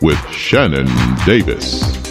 with Shannon Davis.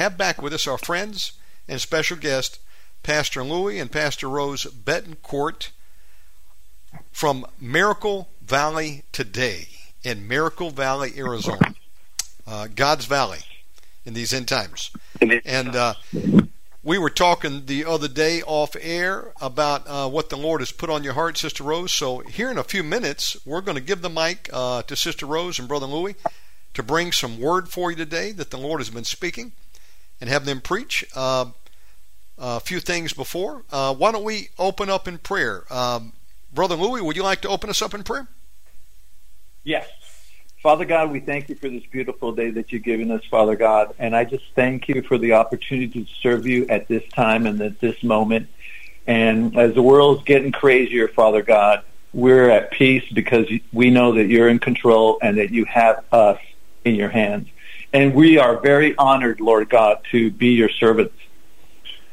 Have back with us our friends and special guest, Pastor Luis and Pastor Rose Bettencourt from Miracle Valley today in Miracle Valley, Arizona, uh, God's Valley in these end times. And uh, we were talking the other day off air about uh, what the Lord has put on your heart, Sister Rose. So here in a few minutes, we're going to give the mic uh, to Sister Rose and Brother Luis to bring some word for you today that the Lord has been speaking and have them preach uh, a few things before. Uh, why don't we open up in prayer? Um, Brother Luis, would you like to open us up in prayer? Yes. Father God, we thank you for this beautiful day that you've given us, Father God. And I just thank you for the opportunity to serve you at this time and at this moment. And as the world's getting crazier, Father God, we're at peace because we know that you're in control and that you have us in your hands. And we are very honored, Lord God, to be your servants,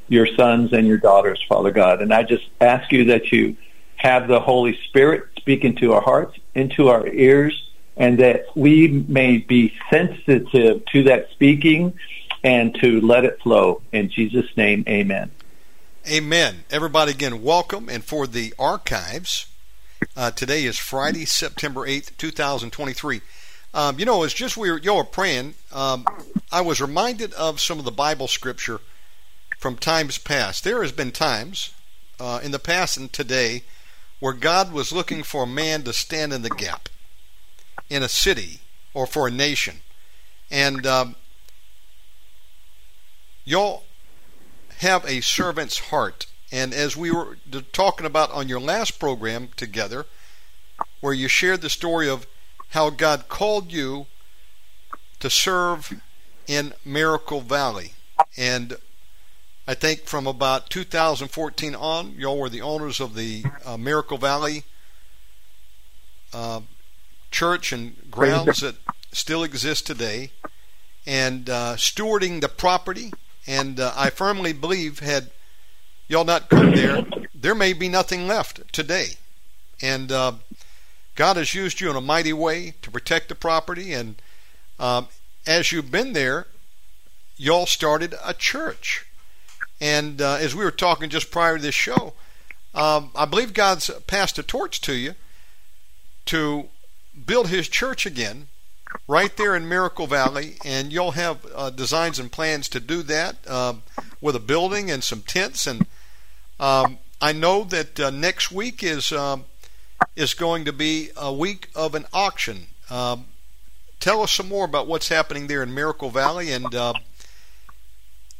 your sons and your daughters, Father God. And I just ask you that you have the Holy Spirit speak into our hearts, into our ears, and that we may be sensitive to that speaking and to let it flow. In Jesus' name, amen. Amen. Everybody, again, welcome. And for the archives, uh, today is Friday, September 8th, 2023. Um, you know, it's just we were, you were praying. Um, I was reminded of some of the Bible scripture from times past. There has been times uh, in the past and today where God was looking for a man to stand in the gap in a city or for a nation. And um, y'all have a servant's heart. And as we were talking about on your last program together, where you shared the story of how God called you to serve in Miracle Valley. And I think from about 2014 on, y'all were the owners of the uh, Miracle Valley uh, church and grounds that still exist today, and uh, stewarding the property. And uh, I firmly believe, had y'all not come there, there may be nothing left today. And uh, God has used you in a mighty way to protect the property, and um, as you've been there, y'all started a church. And uh, as we were talking just prior to this show, um, I believe God's passed a torch to you to build His church again right there in Miracle Valley, and you'll have uh, designs and plans to do that um, with a building and some tents. And um, I know that uh, next week is um, is going to be a week of an auction. Um, tell us some more about what's happening there in Miracle Valley and uh,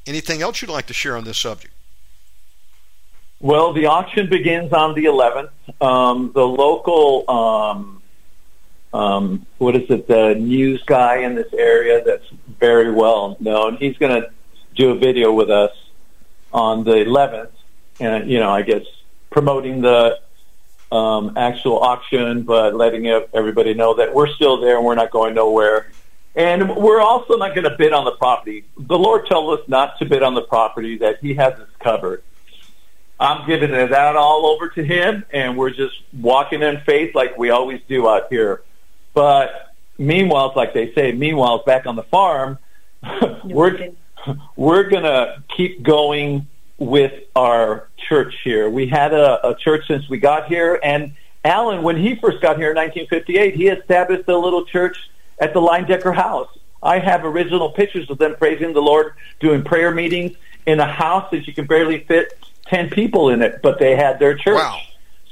anything else you'd like to share on this subject. Well, the auction begins on the 11th. Um, the local, um, um, what is it, the news guy in this area that's very well known, he's going to do a video with us on the 11th. And, you know, I guess promoting the um, actual auction, but letting everybody know that we're still there and we're not going nowhere. And we're also not going to bid on the property. The Lord told us not to bid on the property, that He has us covered. I'm giving it out all over to Him, and we're just walking in faith like we always do out here. But meanwhile, like they say, meanwhile, back on the farm, we're we're gonna keep going with our church here. We had a, a church since we got here, and Alan, when he first got here in 1958, he established a little church at the Leyendecker House. I have original pictures of them praising the Lord, doing prayer meetings in a house that you can barely fit 10 people in it, but they had their church. Wow.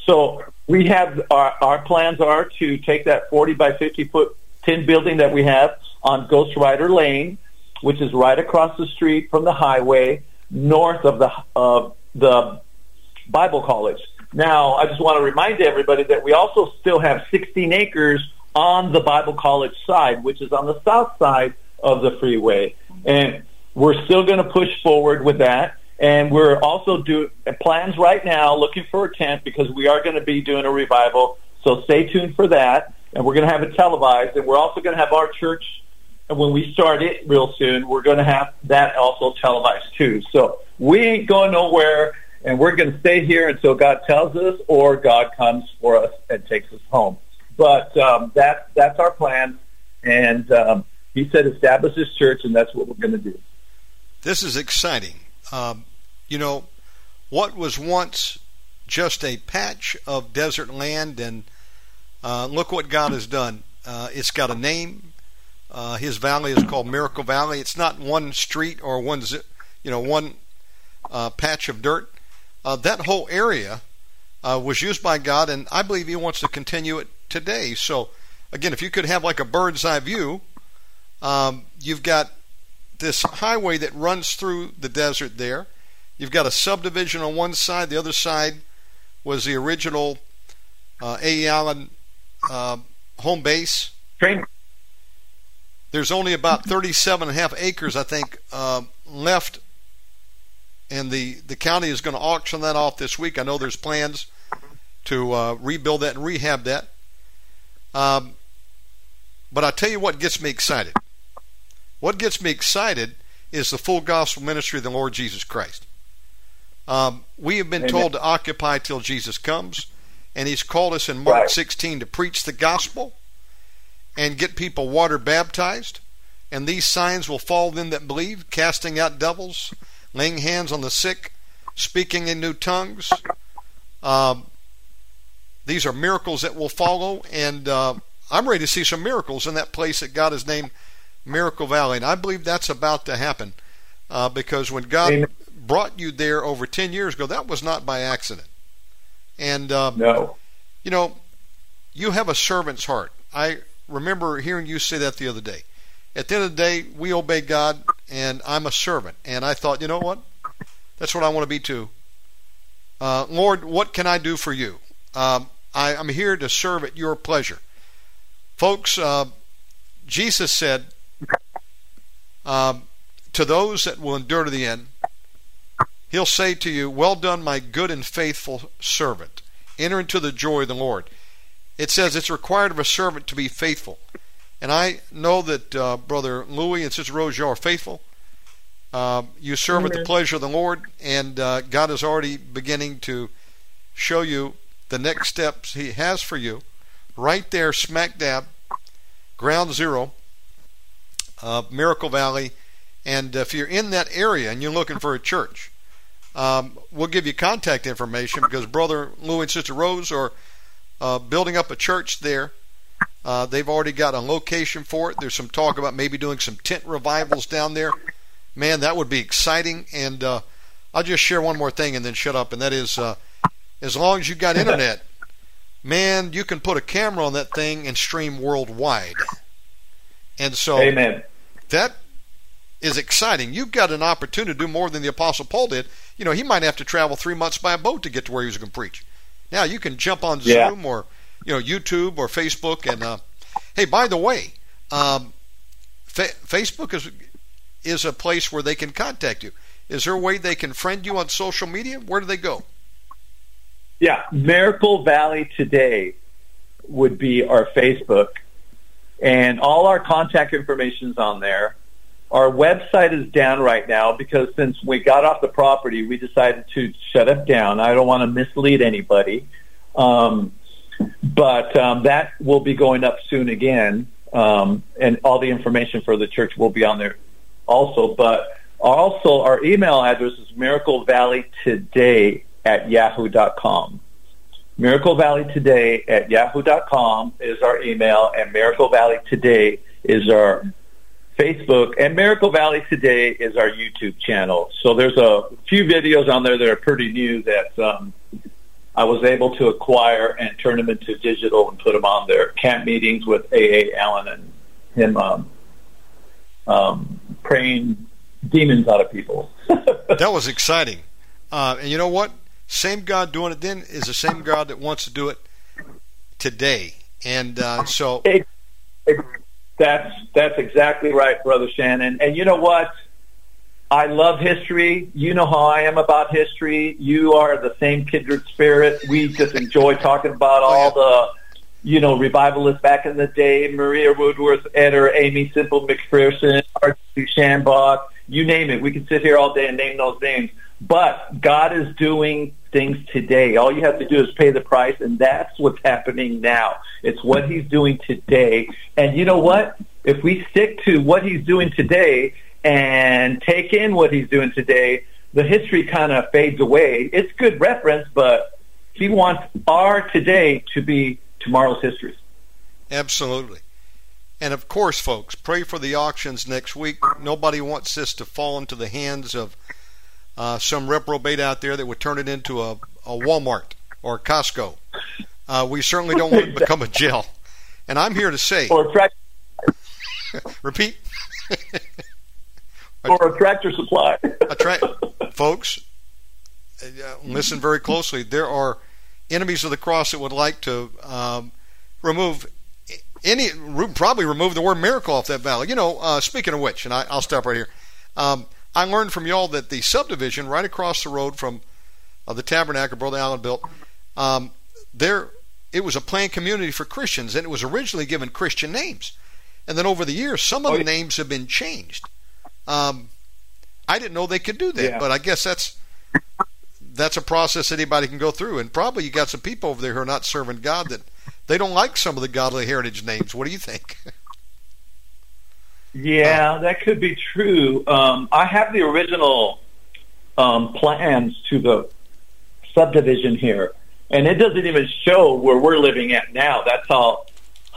So we have our, our plans are to take that 40 by 50 foot tin building that we have on Ghost Rider Lane, which is right across the street from the highway, north of the of the Bible College. Now, I just want to remind everybody that we also still have 16 acres on the Bible College side, which is on the south side of the freeway. And we're still going to push forward with that. And we're also doing plans right now looking for a tent because we are going to be doing a revival. So stay tuned for that. And we're going to have it televised. And we're also going to have our church, and when we start it real soon, we're going to have that also televised too. So we ain't going nowhere. And we're going to stay here until God tells us or God comes for us and takes us home. But um, that, that's our plan. And um, he said establish this church, and that's what we're going to do. This is exciting. Um, you know, what was once just a patch of desert land, and uh, look what God has done. Uh, it's got a name. Uh, his valley is called Miracle Valley. It's not one street or one, you know, one uh, patch of dirt. Uh, that whole area uh, was used by God, and I believe He wants to continue it today. So, again, if you could have like a bird's eye view, um, you've got this highway that runs through the desert there. You've got a subdivision on one side. The other side was the original uh, A. Allen uh, home base. Train. There's only about 37 and a half acres, I think, uh, left, and the, the county is going to auction that off this week. I know there's plans to uh, rebuild that and rehab that. Um, but I tell you what gets me excited. What gets me excited is the full gospel ministry of the Lord Jesus Christ. Um, we have been Amen. told to occupy till Jesus comes, and He's called us in Mark right. 16 to preach the gospel and get people water baptized. And these signs will follow them that believe, casting out devils, laying hands on the sick, speaking in new tongues. Uh, these are miracles that will follow, and uh, I'm ready to see some miracles in that place that God has named Miracle Valley. And I believe that's about to happen uh, because when God Amen. brought you there over 10 years ago, that was not by accident. And, um, no. you know, you have a servant's heart. I remember hearing you say that the other day. At the end of the day, we obey God, and I'm a servant. And I thought, you know what? That's what I want to be too. Uh, Lord, what can I do for you? Um, I, am here to serve at your pleasure. Folks, uh, Jesus said um, to those that will endure to the end, He'll say to you, Well done, my good and faithful servant. Enter into the joy of the Lord. It says it's required of a servant to be faithful. And I know that uh, Brother Luis and Sister Rose, you are faithful. Uh, you serve Amen. at the pleasure of the Lord, and uh, God is already beginning to show you the next steps He has for you, right there, smack dab, ground zero, uh, Miracle Valley. And if you're in that area and you're looking for a church, um, we'll give you contact information because Brother Luis and Sister Rose are uh, building up a church there. Uh, they've already got a location for it. There's some talk about maybe doing some tent revivals down there. Man, that would be exciting. And uh, I'll just share one more thing and then shut up. And that is, uh, as long as you've got internet, man, you can put a camera on that thing and stream worldwide. And so, Amen. That is exciting. You've got an opportunity to do more than the Apostle Paul did. You know, he might have to travel three months by a boat to get to where he was going to preach. Now you can jump on yeah. Zoom or you know YouTube or Facebook. And uh, hey, by the way, um, fa- Facebook is is a place where they can contact you. Is there a way they can friend you on social media? Where do they go? Yeah, Miracle Valley Today would be our Facebook, and all our contact information is on there. Our website is down right now because since we got off the property, we decided to shut it down. I don't want to mislead anybody, um, but um, that will be going up soon again, um, and all the information for the church will be on there also. But also, our email address is Miracle Valley Today at yahoo.com. Miracle Valley Today at yahoo.com is our email, and Miracle Valley Today is our Facebook, and Miracle Valley Today is our YouTube channel. So there's a few videos on there that are pretty new that um, I was able to acquire and turn them into digital and put them on there. Camp meetings with A.A. Allen and him um, um, praying demons out of people. that was exciting. Uh, and you know what? Same God doing it then is the same God that wants to do it today. And uh, so. That's that's exactly right, brother Shannon. And you know what? I love history. You know how I am about history. You are the same kindred spirit. We just enjoy talking about oh, all the, you know, revivalists back in the day: Maria Woodworth, Etter, Aimee Semple McPherson, R.C. Schambach, you name it. We can sit here all day and name those names. But God is doing things today. All you have to do is pay the price, and that's what's happening now. It's what He's doing today. And you know what? If we stick to what He's doing today and take in what He's doing today, the history kind of fades away. It's good reference, but He wants our today to be tomorrow's history. Absolutely. And of course, folks, pray for the auctions next week. Nobody wants this to fall into the hands of uh, some reprobate out there that would turn it into a, a Walmart or Costco. Uh, we certainly don't want to become a jail. And I'm here to say. Or a tractor. repeat. or a tractor supply. a tra- folks, uh, listen very closely. There are enemies of the cross that would like to um, remove any, probably remove the word miracle off that valley. You know, uh, speaking of which, and I, will stop right here. Um, I learned from y'all that the subdivision right across the road from uh, the tabernacle Brother Allen built, um, there it was a planned community for Christians, and it was originally given Christian names. And then over the years, some of the oh, names have been changed. Um, I didn't know they could do that, yeah. but I guess that's that's a process anybody can go through. And probably you got some people over there who are not serving God that they don't like some of the godly heritage names. What do you think? Yeah, that could be true. Um, I have the original um, plans to the subdivision here, and it doesn't even show where we're living at now. That's how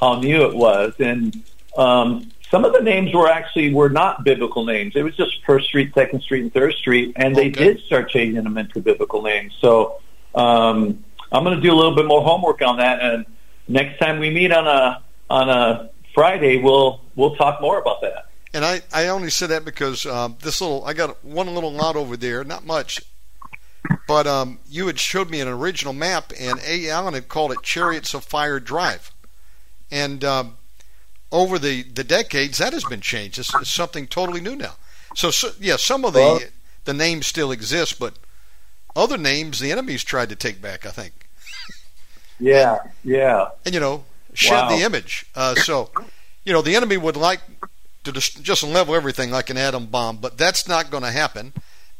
how new it was, and um, some of the names were actually were not biblical names. It was just First Street, Second Street, and Third Street, and they okay. did start changing them into biblical names. So um, I'm going to do a little bit more homework on that, and next time we meet on a on a Friday, we'll we'll talk more about that. And I, I only said that because um, this little I got one little lot over there, not much, but um, you had showed me an original map, and A. Allen had called it Chariots of Fire Drive, and um, over the, the decades that has been changed. It's, it's something totally new now. So, so yeah, some of the well, the names still exist, but other names the enemies tried to take back. I think. Yeah, yeah. And you know, shed wow. the image. Uh, so, you know, the enemy would like to just, level everything like an atom bomb, but that's not going to happen.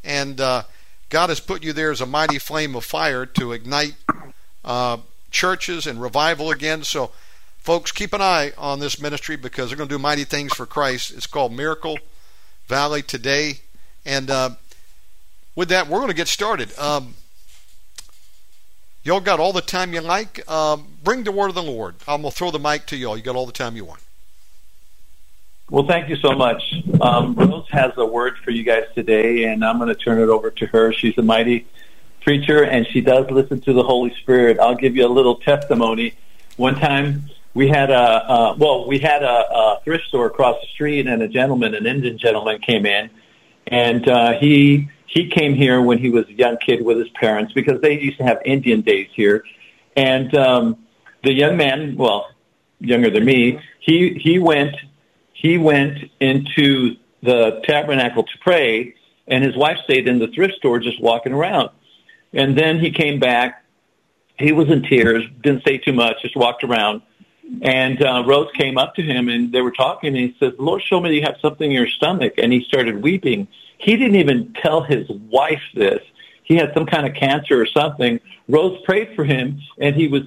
And uh, God has put you there as a mighty flame of fire to ignite uh, churches and revival again. So, folks, keep an eye on this ministry because they're going to do mighty things for Christ. It's called Miracle Valley today. And uh, with that, we're going to get started. Um, Y'all got all the time you like. Um, bring the word of the Lord. I'm going to throw the mic to y'all. You got all the time you want. Well, thank you so much. Um, Rose has a word for you guys today, and I'm going to turn it over to her. She's a mighty preacher, and she does listen to the Holy Spirit. I'll give you a little testimony. One time, we had a uh, well, we had a, a thrift store across the street, and a gentleman, an Indian gentleman, came in, and uh, he he came here when he was a young kid with his parents because they used to have Indian days here. And um, the young man, well, younger than me, he he went he went into the tabernacle to pray, and his wife stayed in the thrift store just walking around. And then he came back he was in tears, didn't say too much, just walked around. And uh, Rose came up to him and they were talking and he says, Lord showed me you have something in your stomach. And he started weeping. He didn't even tell his wife this. He had some kind of cancer or something. Rose prayed for him and he was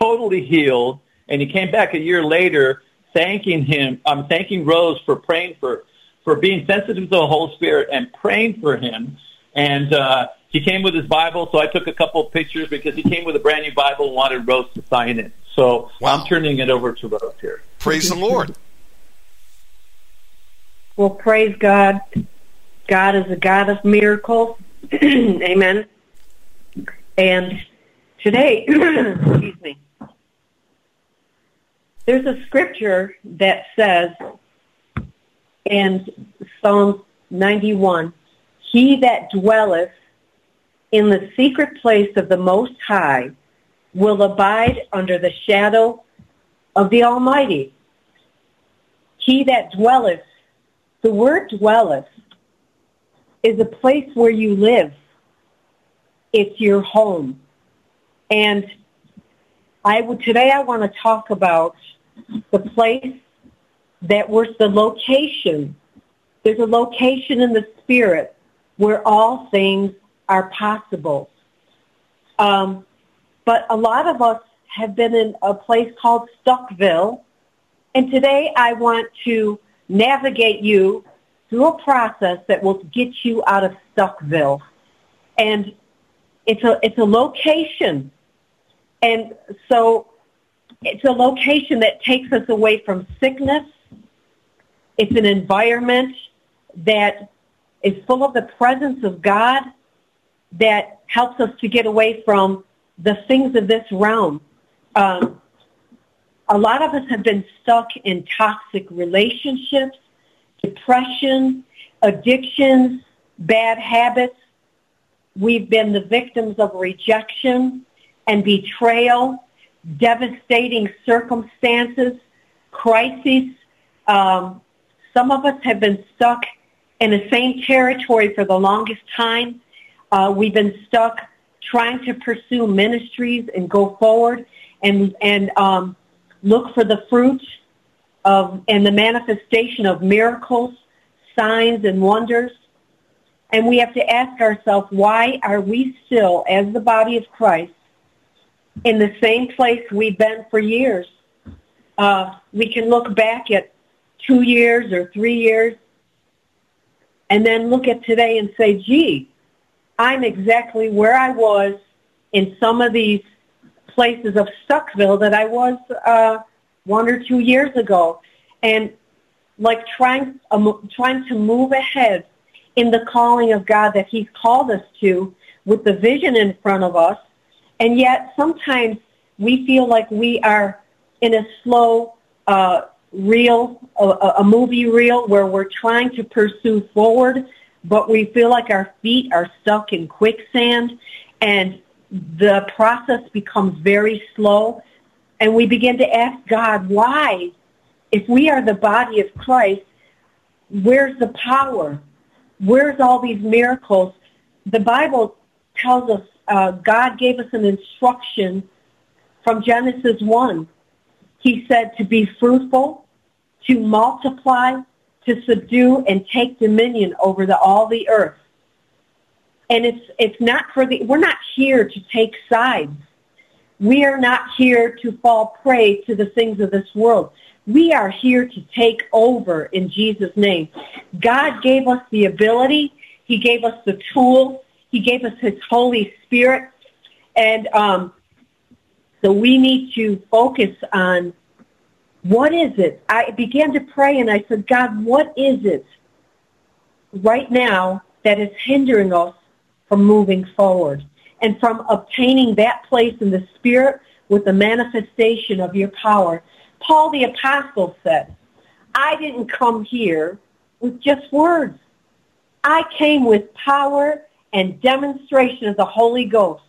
totally healed. And he came back a year later thanking him, I'm um, thanking Rose for praying for, for being sensitive to the Holy Spirit and praying for him. And, uh, he came with his Bible, so I took a couple of pictures because he came with a brand new Bible and wanted Rose to sign it. So wow. I'm turning it over to Rose here. Praise the Lord. Well, praise God. God is a God of miracles. Amen. And today, excuse me, there's a scripture that says in Psalm 91, He that dwelleth in the secret place of the Most High will abide under the shadow of the Almighty. He that dwelleth, the word dwelleth is a place where you live. It's your home. And I would, today I want to talk about the place that was the location. There's a location in the spirit where all things are possible. Um, but a lot of us have been in a place called Stuckville, and today I want to navigate you through a process that will get you out of Stuckville. And it's a it's a location. And so it's a location that takes us away from sickness. It's an environment that is full of the presence of God that helps us to get away from the things of this realm. Um, a lot of us have been stuck in toxic relationships, depression, addictions, bad habits. We've been the victims of rejection and betrayal, devastating circumstances, crises. Um, some of us have been stuck in the same territory for the longest time uh, we've been stuck trying to pursue ministries and go forward and and um, look for the fruit of and the manifestation of miracles, signs, and wonders. And we have to ask ourselves, why are we still, as the body of Christ, in the same place we've been for years? Uh, we can look back at two years or three years and then look at today and say, gee, I'm exactly where I was in some of these places of Stuckville that I was uh, one or two years ago, and like trying um, trying to move ahead in the calling of God that He's called us to, with the vision in front of us, and yet sometimes we feel like we are in a slow uh, reel, a, a movie reel, where we're trying to pursue forward but we feel like our feet are stuck in quicksand and the process becomes very slow and we begin to ask God, why? If we are the body of Christ, where's the power? Where's all these miracles? The Bible tells us uh, God gave us an instruction from Genesis 1. He said to be fruitful, to multiply, to subdue and take dominion over the, all the earth. And it's, it's not for the, we're not here to take sides. We are not here to fall prey to the things of this world. We are here to take over in Jesus' name. God gave us the ability. He gave us the tool. He gave us His Holy Spirit. And um, so we need to focus on what is it? I began to pray and I said, God, what is it right now that is hindering us from moving forward and from obtaining that place in the Spirit with the manifestation of your power? Paul the Apostle said, I didn't come here with just words. I came with power and demonstration of the Holy Ghost.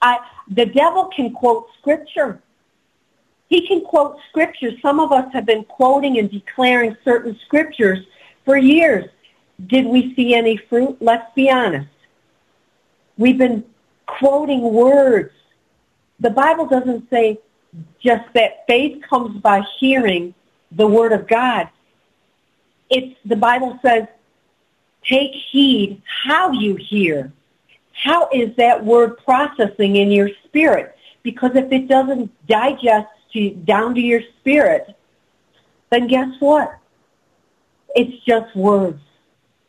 I, the devil can quote scripture he can quote scripture. Some of us have been quoting and declaring certain scriptures for years. Did we see any fruit? Let's be honest. We've been quoting words the Bible doesn't say just that faith comes by hearing the word of God. It's the Bible says, take heed how you hear. How is that word processing in your spirit? Because if it doesn't digest to, down to your spirit, then guess what? It's just words.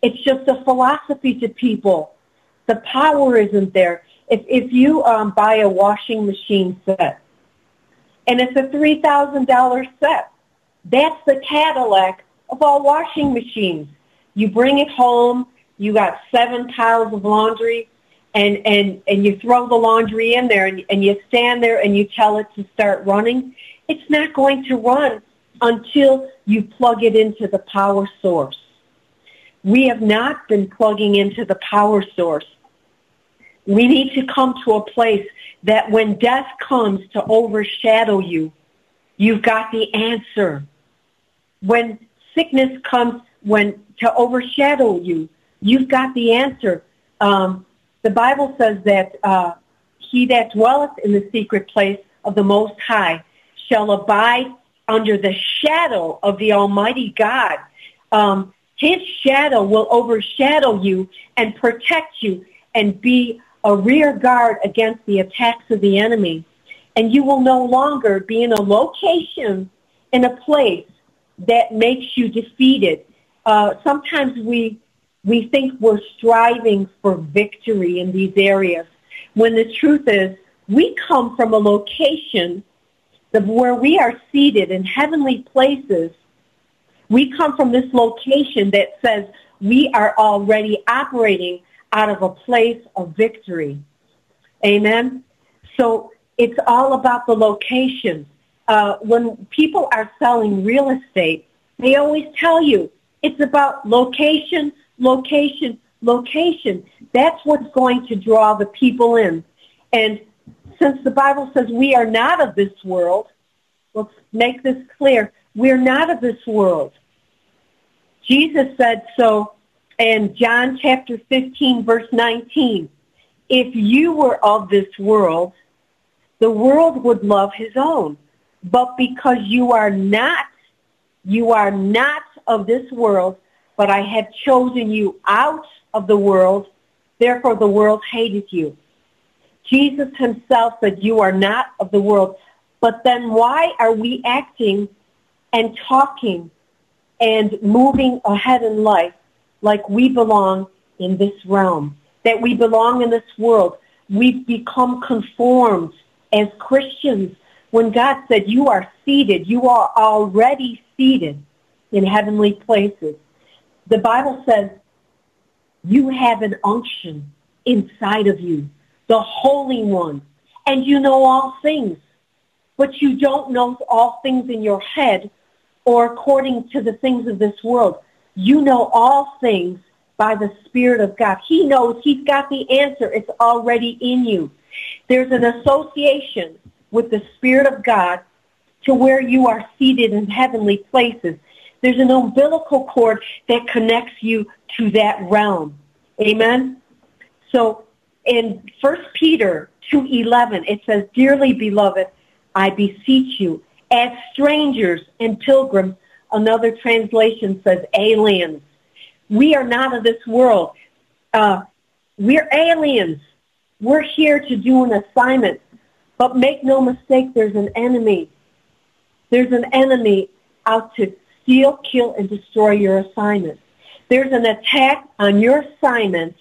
It's just a philosophy to people. The power isn't there. If, if you um, buy a washing machine set, and it's a $3,000 set, that's the Cadillac of all washing machines. You bring it home, you got seven piles of laundry, and, and, and you throw the laundry in there, and, and you stand there and you tell it to start running. It's not going to run until you plug it into the power source. We have not been plugging into the power source. We need to come to a place that when death comes to overshadow you, you've got the answer. When sickness comes when to overshadow you, you've got the answer. Um, the Bible says that uh, he that dwelleth in the secret place of the Most High shall abide under the shadow of the Almighty God. Um, his shadow will overshadow you and protect you and be a rear guard against the attacks of the enemy. And you will no longer be in a location, in a place that makes you defeated. Uh, sometimes we, we think we're striving for victory in these areas when the truth is we come from a location of where we are seated in heavenly places. We come from this location that says we are already operating out of a place of victory. Amen. So it's all about the location. Uh, when people are selling real estate, they always tell you it's about location, location, location. That's what's going to draw the people in. And since the Bible says we are not of this world, let's make this clear. We're not of this world. Jesus said so in John chapter 15, verse 19. If you were of this world, the world would love his own. But because you are not, you are not of this world, but I have chosen you out of the world, therefore the world hated you. Jesus himself said, you are not of the world. But then why are we acting and talking and moving ahead in life like we belong in this realm, that we belong in this world. We've become conformed as Christians when God said, you are seated, you are already seated in heavenly places. The Bible says you have an unction inside of you, the Holy One, and you know all things, but you don't know all things in your head or according to the things of this world. You know all things by the Spirit of God. He knows he's got the answer. It's already in you. There's an association with the Spirit of God to where you are seated in heavenly places. There's an umbilical cord that connects you to that realm. Amen? So in 1 Peter 2.11, it says, Dearly beloved, I beseech you, as strangers and pilgrims, Another translation says aliens. We are not of this world. Uh, we're aliens. We're here to do an assignment. But make no mistake, there's an enemy. There's an enemy out to steal, kill, and destroy your assignment. There's an attack on your assignment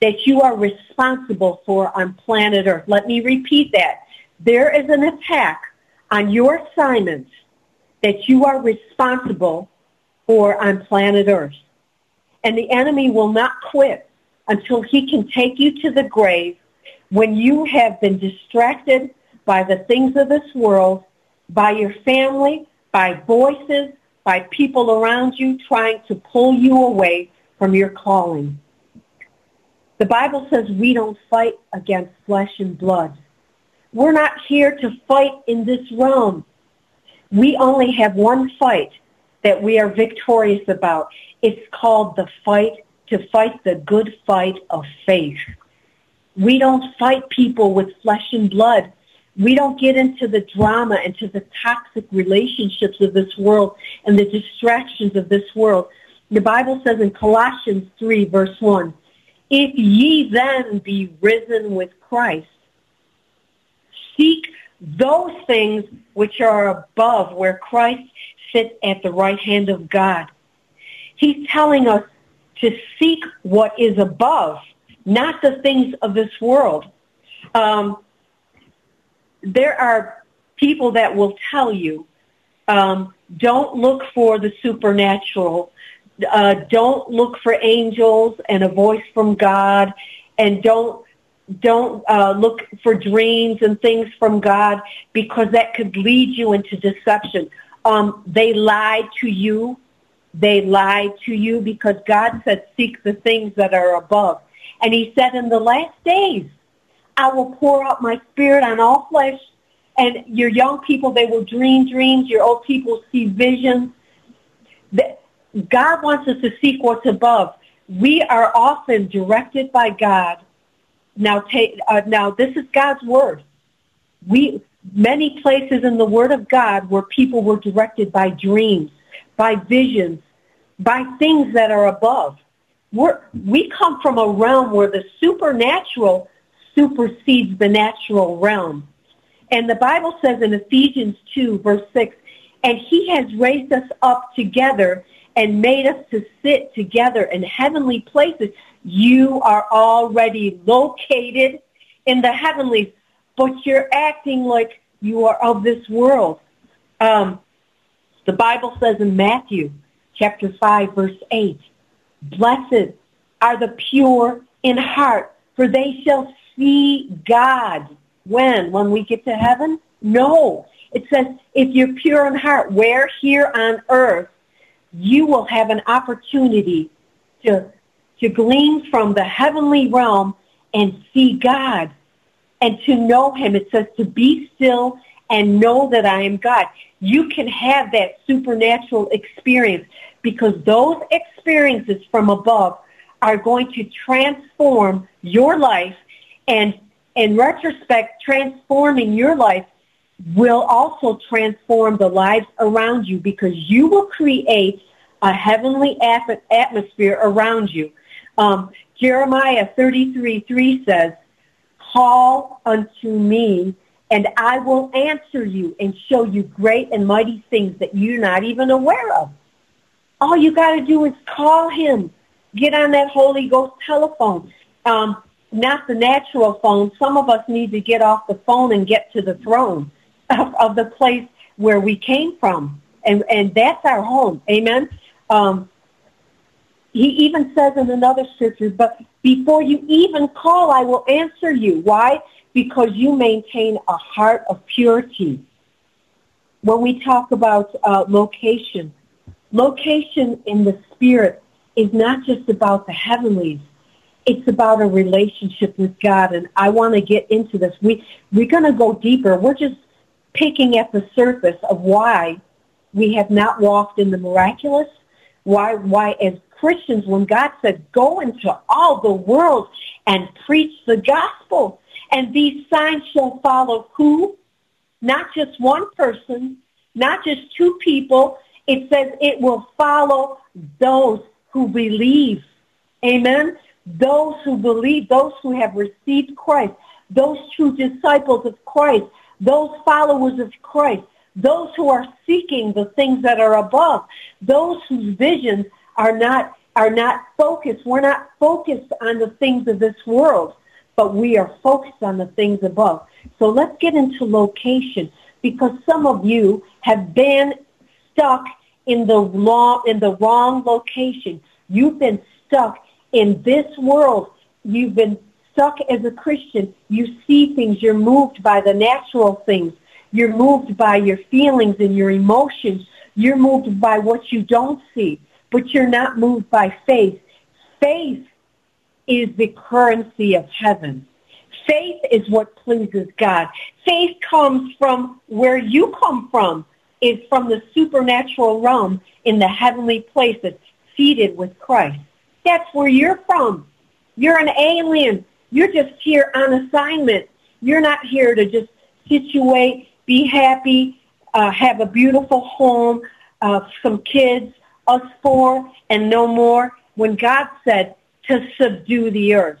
that you are responsible for on planet Earth. Let me repeat that. There is an attack on your assignment that you are responsible for on planet Earth. And the enemy will not quit until he can take you to the grave when you have been distracted by the things of this world, by your family, by voices, by people around you trying to pull you away from your calling. The Bible says we don't fight against flesh and blood. We're not here to fight in this realm. We only have one fight that we are victorious about. It's called the fight to fight the good fight of faith. We don't fight people with flesh and blood. We don't get into the drama, and into the toxic relationships of this world and the distractions of this world. The Bible says in Colossians 3, verse 1, If ye then be risen with Christ, seek those things which are above where Christ sits at the right hand of God. He's telling us to seek what is above, not the things of this world. Um, there are people that will tell you, um, don't look for the supernatural. Uh, don't look for angels and a voice from God, and don't don't uh, look for dreams and things from God because that could lead you into deception. Um, they lied to you. They lied to you because God said, seek the things that are above. And he said, in the last days, I will pour out my spirit on all flesh. And your young people, they will dream dreams. Your old people see visions. God wants us to seek what's above. We are often directed by God. Now, take, uh, now this is God's word. We many places in the Word of God where people were directed by dreams, by visions, by things that are above. We're, we come from a realm where the supernatural supersedes the natural realm. And the Bible says in Ephesians 2, verse 6, and he has raised us up together and made us to sit together in heavenly places. You are already located in the heavenlies, but you're acting like you are of this world. Um, the Bible says in Matthew chapter 5, verse 8, Blessed are the pure in heart, for they shall see God. When? When we get to heaven? No. It says, if you're pure in heart, where here on earth, you will have an opportunity to, to glean from the heavenly realm and see God and to know him. It says to be still and know that I am God. You can have that supernatural experience because those experiences from above are going to transform your life and in retrospect, transforming your life will also transform the lives around you because you will create a heavenly atmosphere around you. Um, Jeremiah 33, 3 says, Call unto me and I will answer you and show you great and mighty things that you're not even aware of. All you got to do is call him. Get on that Holy Ghost telephone. Um, not the natural phone. Some of us need to get off the phone and get to the throne of, of the place where we came from. And, and that's our home. Amen. Um, he even says in another scripture, but before you even call, I will answer you. Why? because you maintain a heart of purity. When we talk about uh, location, location in the spirit is not just about the heavenlies. It's about a relationship with God, and I want to get into this. We we're going to go deeper. We're just picking at the surface of why we have not walked in the miraculous. Why why as Christians, when God said, "Go into all the world and preach the gospel," And these signs shall follow who? Not just one person, not just two people. It says it will follow those who believe. Amen? Those who believe, those who have received Christ, those true disciples of Christ, those followers of Christ, those who are seeking the things that are above, those whose visions are not are not focused. We're not focused on the things of this world but we are focused on the things above. So let's get into location because some of you have been stuck in the wrong, in the wrong location. You've been stuck in this world. You've been stuck as a Christian. You see things. You're moved by the natural things. You're moved by your feelings and your emotions. You're moved by what you don't see, but you're not moved by faith. Faith is the currency of heaven. Faith is what pleases God. Faith comes from where you come from, is from the supernatural realm in the heavenly places, seated with Christ. That's where you're from. You're an alien. You're just here on assignment. You're not here to just situate, be happy, uh, have a beautiful home, uh, some kids, us four, and no more, when God said to subdue the earth.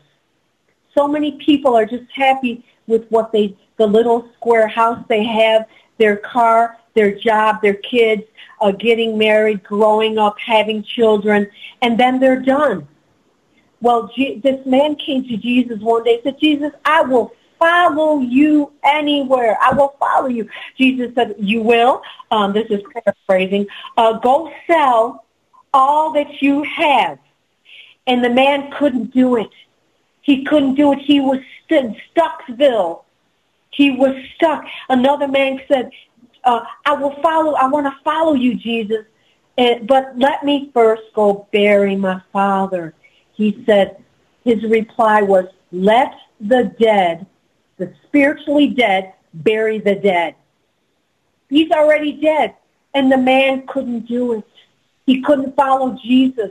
So many people are just happy with what they, the little square house they have, their car, their job, their kids, uh, getting married, growing up, having children, and then they're done. Well, G- this man came to Jesus one day and said, Jesus, I will follow you anywhere. I will follow you. Jesus said, you will. Um, this is paraphrasing. Uh, go sell all that you have. And the man couldn't do it. He couldn't do it. He was in Stucksville. He was stuck. Another man said, uh, I will follow, I want to follow you, Jesus. And, but let me first go bury my father. He said, his reply was, let the dead, the spiritually dead, bury the dead. He's already dead. And the man couldn't do it. He couldn't follow Jesus.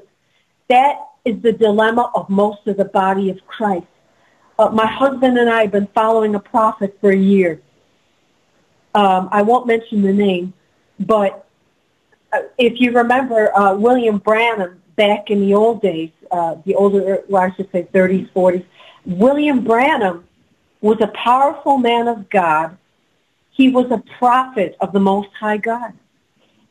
That is the dilemma of most of the body of Christ. Uh, my husband and I have been following a prophet for a year. Um, I won't mention the name, but uh, if you remember uh, William Branham back in the old days, uh, the older, well, I should say 30s, 40s, William Branham was a powerful man of God. He was a prophet of the Most High God.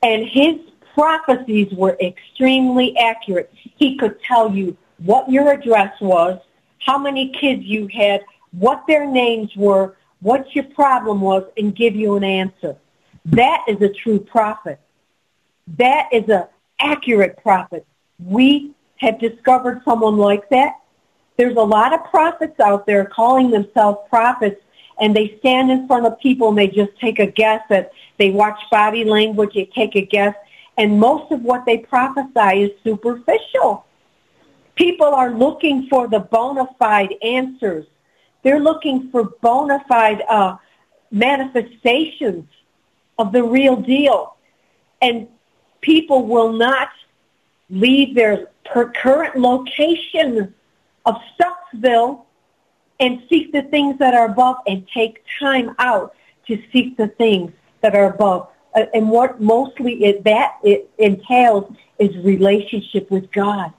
And his prophecies were extremely accurate. He could tell you what your address was, how many kids you had, what their names were, what your problem was, and give you an answer. That is a true prophet. That is an accurate prophet. We have discovered someone like that. There's a lot of prophets out there calling themselves prophets, and they stand in front of people and they just take a guess at, they watch body language, they take a guess, and most of what they prophesy is superficial. People are looking for the bona fide answers. They're looking for bona fide uh, manifestations of the real deal. And people will not leave their current location of Stucksville and seek the things that are above and take time out to seek the things that are above uh, and what mostly it, that it entails is relationship with God.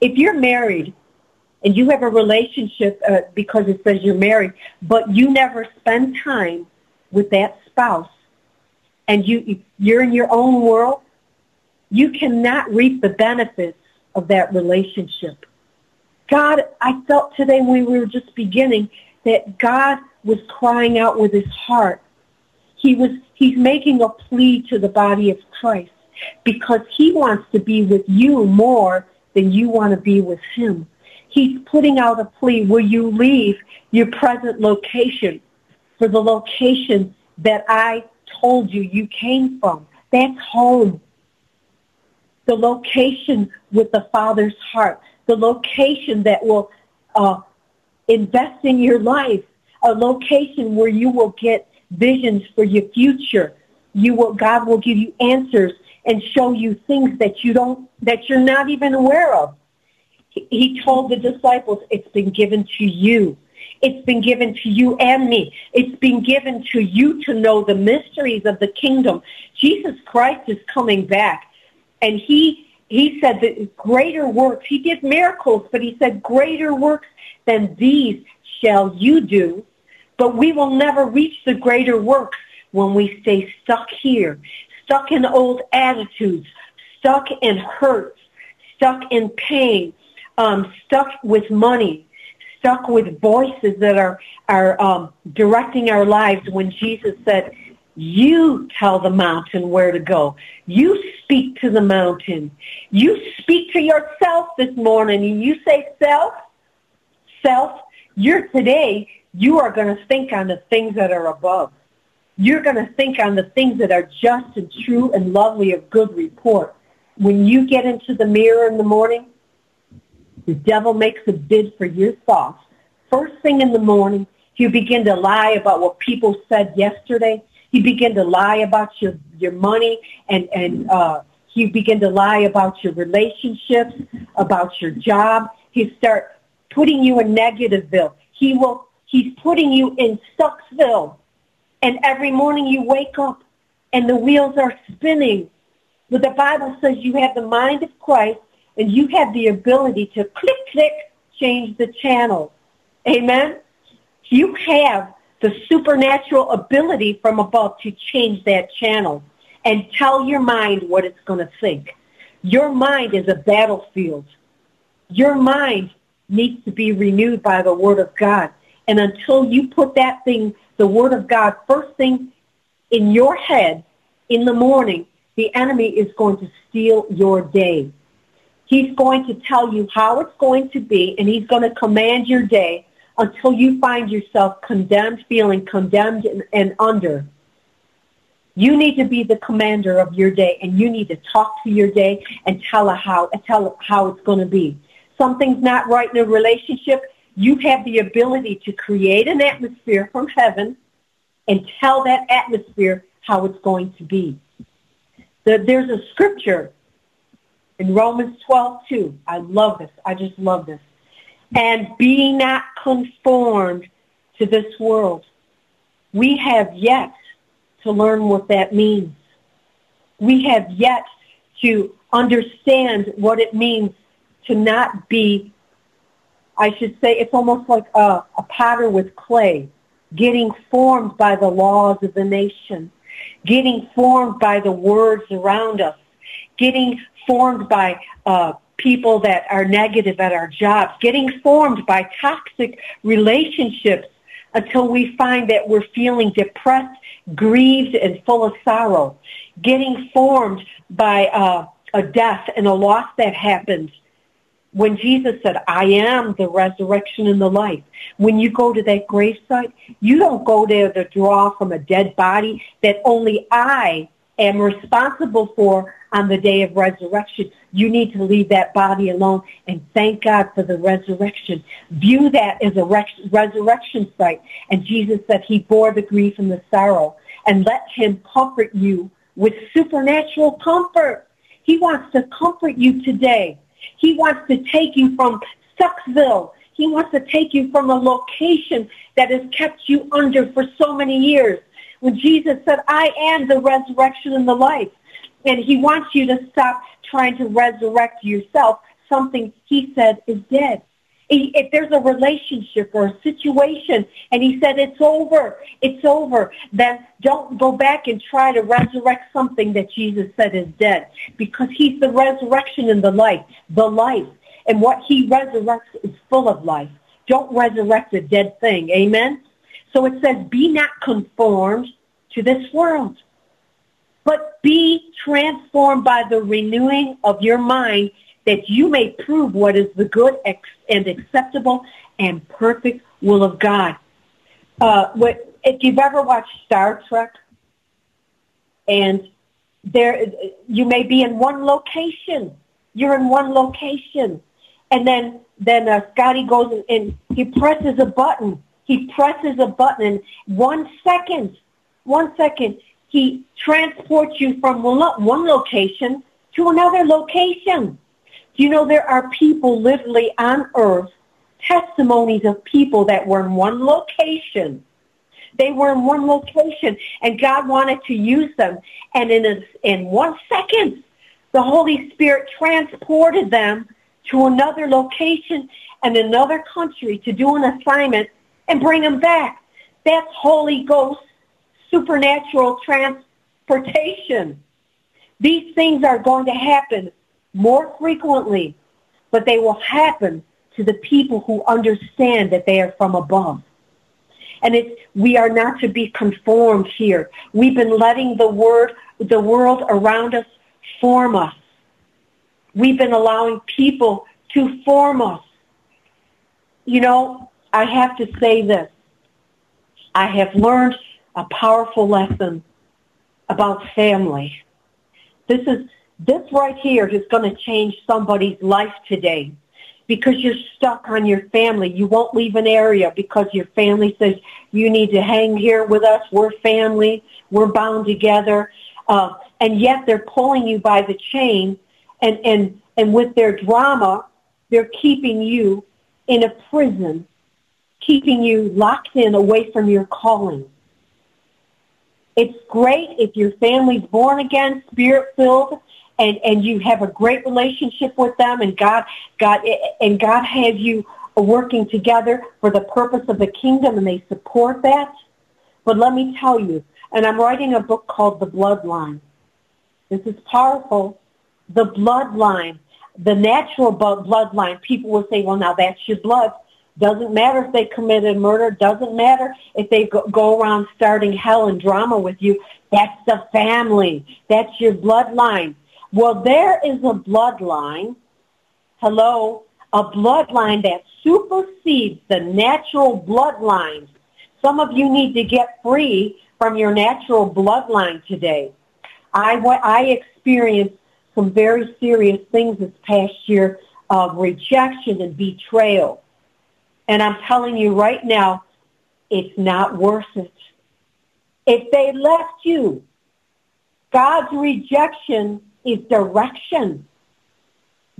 If you're married and you have a relationship uh, because it says you're married, but you never spend time with that spouse, and you you're in your own world, you cannot reap the benefits of that relationship. God, I felt today when we were just beginning that God was crying out with his heart he was, he's making a plea to the body of Christ because he wants to be with you more than you want to be with him. He's putting out a plea, will you leave your present location for the location that I told you you came from? That's home. The location with the Father's heart. The location that will uh, invest in your life. A location where you will get visions for your future. You will, God will give you answers and show you things that you don't, that you're not even aware of. He told the disciples, it's been given to you. It's been given to you and me. It's been given to you to know the mysteries of the kingdom. Jesus Christ is coming back. And he, he said that greater works, he did miracles, but he said greater works than these shall you do. But we will never reach the greater works when we stay stuck here, stuck in old attitudes, stuck in hurts, stuck in pain, um, stuck with money, stuck with voices that are, are um, directing our lives. When Jesus said, you tell the mountain where to go. You speak to the mountain. You speak to yourself this morning and you say, self, self, you're today you are going to think on the things that are above. You're going to think on the things that are just and true and lovely of good report. When you get into the mirror in the morning, the devil makes a bid for your thoughts. First thing in the morning, you begin to lie about what people said yesterday. You begin to lie about your, your money and, and uh, you begin to lie about your relationships, about your job. He start putting you in negative bill. He will He's putting you in Stucksville. And every morning you wake up and the wheels are spinning. But the Bible says you have the mind of Christ and you have the ability to click, click, change the channel. Amen? You have the supernatural ability from above to change that channel and tell your mind what it's going to think. Your mind is a battlefield. Your mind needs to be renewed by the Word of God. And until you put that thing, the Word of God, first thing in your head in the morning, the enemy is going to steal your day. He's going to tell you how it's going to be, and he's going to command your day until you find yourself condemned, feeling condemned and, and under. You need to be the commander of your day, and you need to talk to your day and tell it how tell it how it's going to be. Something's not right in a relationship. You have the ability to create an atmosphere from heaven and tell that atmosphere how it's going to be. There's a scripture in Romans 12, 2. I love this. I just love this. And be not conformed to this world. We have yet to learn what that means. We have yet to understand what it means to not be, I should say, it's almost like a, a potter with clay, getting formed by the laws of the nation, getting formed by the words around us, getting formed by uh, people that are negative at our jobs, getting formed by toxic relationships until we find that we're feeling depressed, grieved, and full of sorrow, getting formed by uh, a death and a loss that happens. When Jesus said, I am the resurrection and the life, when you go to that gravesite, you don't go there to draw from a dead body that only I am responsible for on the day of resurrection. You need to leave that body alone and thank God for the resurrection. View that as a resurrection site. And Jesus said he bore the grief and the sorrow and let him comfort you with supernatural comfort. He wants to comfort you today. He wants to take you from Stucksville. He wants to take you from a location that has kept you under for so many years. When Jesus said, I am the resurrection and the life. And he wants you to stop trying to resurrect yourself, something he said is dead. If there's a relationship or a situation and he said it's over, it's over, then don't go back and try to resurrect something that Jesus said is dead because he's the resurrection and the life, the life. And what he resurrects is full of life. Don't resurrect a dead thing. Amen? So it says, be not conformed to this world but be transformed by the renewing of your mind that you may prove what is the good and acceptable and perfect will of God. Uh, if you've ever watched Star Trek, and there, you may be in one location. You're in one location, and then then uh, Scotty goes and he presses a button. He presses a button. and One second, one second, he transports you from one location to another location. You know, there are people literally on earth, testimonies of people that were in one location. They were in one location and God wanted to use them. And in, a, in one second, the Holy Spirit transported them to another location and another country to do an assignment and bring them back. That's Holy Ghost supernatural transportation. These things are going to happen more frequently, but they will happen to the people who understand that they are from above. And it's, we are not to be conformed here. We've been letting the word, the world around us form us. We've been allowing people to form us. You know, I have to say this. I have learned a powerful lesson about family. This is this right here is going to change somebody's life today because you're stuck on your family. You won't leave an area because your family says you need to hang here with us. We're family. We're bound together. Uh, and yet they're pulling you by the chain and, and, and with their drama, they're keeping you in a prison keeping you locked in away from your calling. It's great if your family's born again, spirit filled, and, and you have a great relationship with them and God, God, and God has you working together for the purpose of the kingdom and they support that. But let me tell you, and I'm writing a book called The Bloodline. This is powerful. The bloodline, the natural bloodline. People will say, well, now that's your blood. Doesn't matter if they committed murder. Doesn't matter if they go around starting hell and drama with you. That's the family. That's your bloodline. Well, there is a bloodline, hello, a bloodline that supersedes the natural bloodlines. Some of you need to get free from your natural bloodline today. I, I experienced some very serious things this past year of rejection and betrayal. And I'm telling you right now, it's not worth it. If they left you, God's rejection is direction.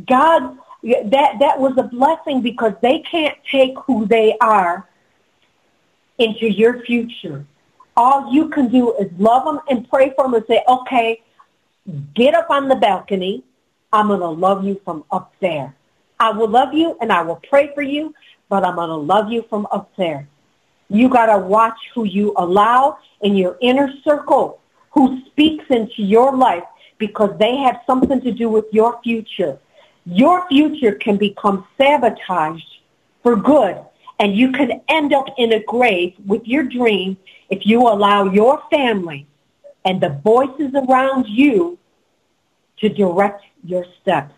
God, that, that was a blessing because they can't take who they are into your future. All you can do is love them and pray for them and say, okay, get up on the balcony. I'm going to love you from up there. I will love you and I will pray for you, but I'm going to love you from up there. You got to watch who you allow in your inner circle, who speaks into your life because they have something to do with your future. Your future can become sabotaged for good and you can end up in a grave with your dream if you allow your family and the voices around you to direct your steps.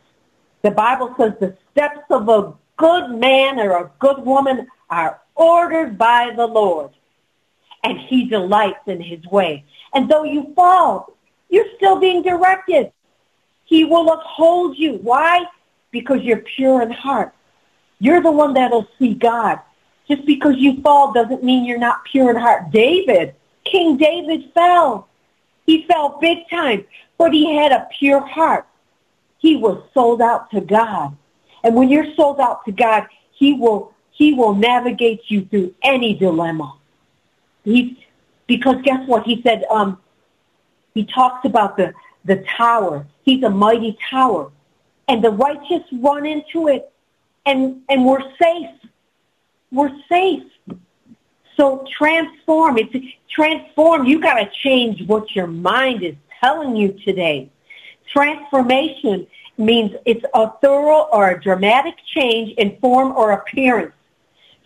The Bible says the steps of a good man or a good woman are ordered by the Lord and he delights in his way. And though you fall, you're still being directed. He will uphold you. Why? Because you're pure in heart. You're the one that'll see God. Just because you fall doesn't mean you're not pure in heart. David, King David fell. He fell big time, but he had a pure heart. He was sold out to God. And when you're sold out to God, he will he will navigate you through any dilemma. He because guess what? He said, um, he talks about the, the tower. He's a mighty tower. And the righteous run into it and, and we're safe. We're safe. So transform. It's transform. You got to change what your mind is telling you today. Transformation means it's a thorough or a dramatic change in form or appearance.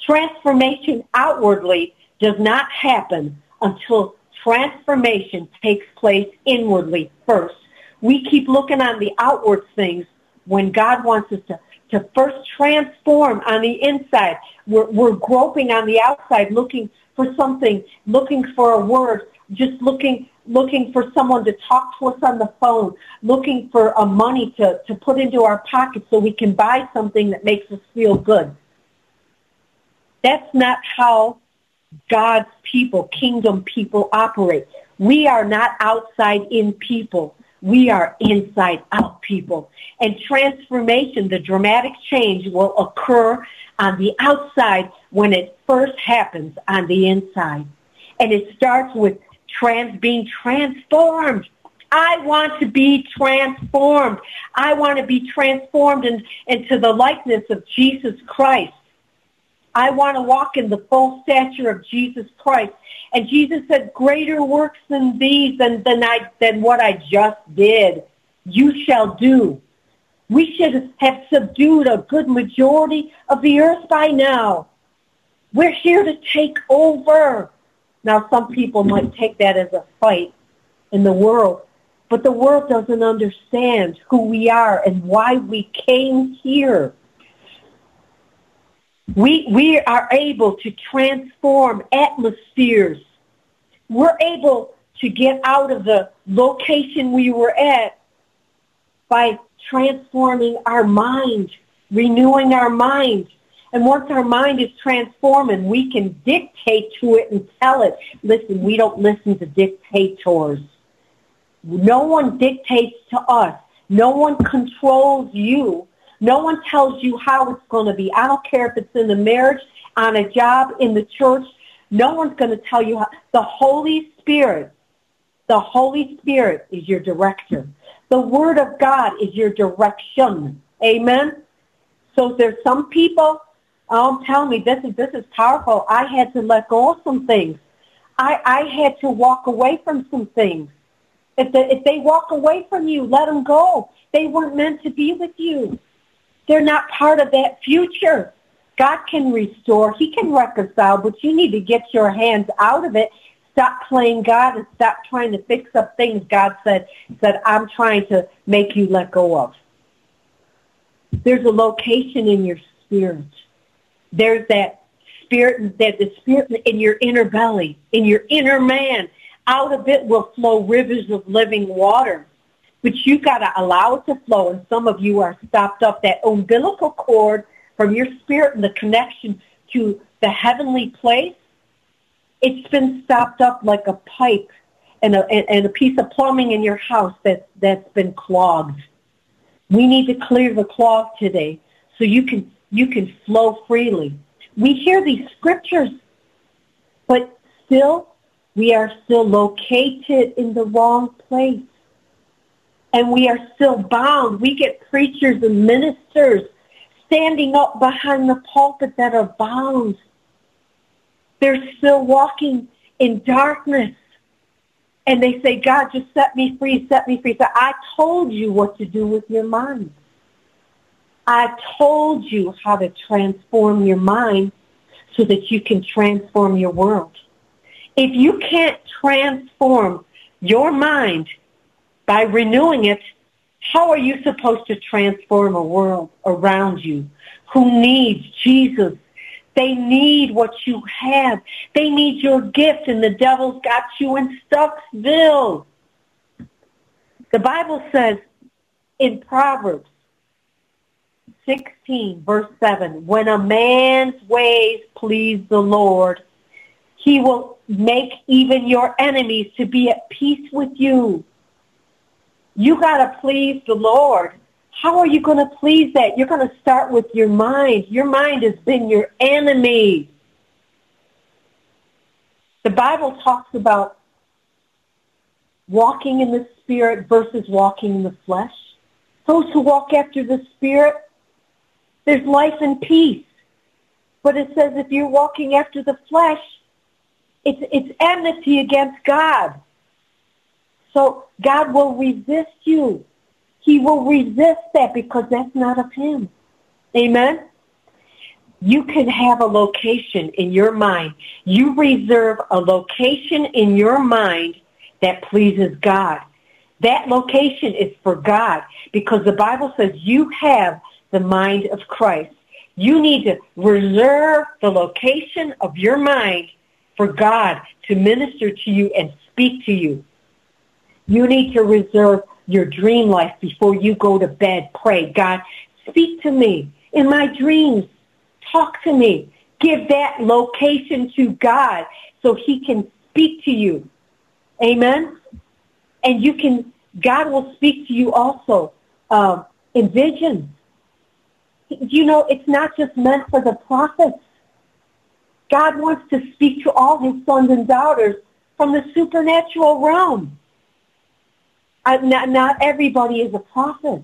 Transformation outwardly does not happen until transformation takes place inwardly first. We keep looking on the outward things when God wants us to, to first transform on the inside. We're, we're groping on the outside looking for something, looking for a word, just looking looking for someone to talk to us on the phone, looking for a money to, to put into our pocket so we can buy something that makes us feel good. That's not how God's people, kingdom people operate. We are not outside in people. We are inside out people. And transformation, the dramatic change will occur on the outside when it first happens on the inside. And it starts with trans being transformed. I want to be transformed. I want to be transformed in, into the likeness of Jesus Christ. I want to walk in the full stature of Jesus Christ. And Jesus said, greater works than these than, than, I, than what I just did. You shall do. We should have subdued a good majority of the earth by now. We're here to take over. Now, some people might take that as a fight in the world, but the world doesn't understand who we are and why we came here. We, we are able to transform atmospheres. We're able to get out of the location we were at by transforming our mind, renewing our mind. And once our mind is transformed and we can dictate to it and tell it, listen, we don't listen to dictators. No one dictates to us. No one controls you. No one tells you how it's going to be. I don't care if it's in a marriage on a job in the church. No one's going to tell you how. The Holy Spirit, the Holy Spirit is your director. The Word of God is your direction. Amen. So there's some people, um, tell me this is this is powerful. I had to let go of some things. I, I had to walk away from some things. If, the, if they walk away from you, let them go. They weren't meant to be with you. They're not part of that future. God can restore. He can reconcile, but you need to get your hands out of it. Stop playing God and stop trying to fix up things God said, said I'm trying to make you let go of. There's a location in your spirit. There's that spirit, that the spirit in your inner belly, in your inner man. Out of it will flow rivers of living water. But you got to allow it to flow. And some of you are stopped up. That umbilical cord from your spirit and the connection to the heavenly place, it's been stopped up like a pipe and a, and a piece of plumbing in your house that, that's been clogged. We need to clear the clog today so you can, you can flow freely. We hear these scriptures, but still, we are still located in the wrong place. And we are still bound. We get preachers and ministers standing up behind the pulpit that are bound. They're still walking in darkness. And they say, God, just set me free, set me free. So I told you what to do with your mind. I told you how to transform your mind so that you can transform your world. If you can't transform your mind by renewing it, how are you supposed to transform a world around you who needs Jesus? They need what you have. They need your gift, and the devil's got you in Stucksville. The Bible says in Proverbs 16, verse 7, when a man's ways please the Lord, he will make even your enemies to be at peace with you. You got to please the Lord. How are you going to please that? You're going to start with your mind. Your mind has been your enemy. The Bible talks about walking in the Spirit versus walking in the flesh. Those who walk after the Spirit, there's life and peace. But it says if you're walking after the flesh, it's, it's enmity against God. So God will resist you. He will resist that because that's not of him. Amen? You can have a location in your mind. You reserve a location in your mind that pleases God. That location is for God because the Bible says you have the mind of Christ. You need to reserve the location of your mind for God to minister to you and speak to you. You need to reserve your dream life before you go to bed. Pray, God, speak to me in my dreams. Talk to me. Give that location to God so he can speak to you. Amen? And you can, God will speak to you also uh, in visions. You know, it's not just meant for the prophets. God wants to speak to all his sons and daughters from the supernatural realm. Not, not everybody is a prophet.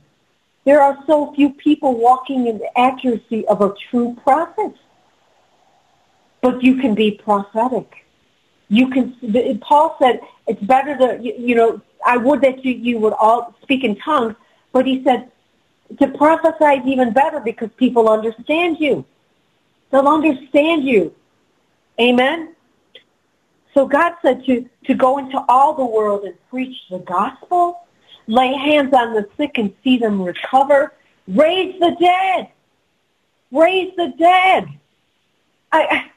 There are so few people walking in the accuracy of a true prophet. But you can be prophetic. You can. Paul said it's better to you, you know. I would that you, you would all speak in tongues, but he said to prophesy is even better because people understand you. They'll understand you. Amen. So God said to, to go into all the world and preach the gospel, lay hands on the sick and see them recover, raise the dead, raise the dead. I, I,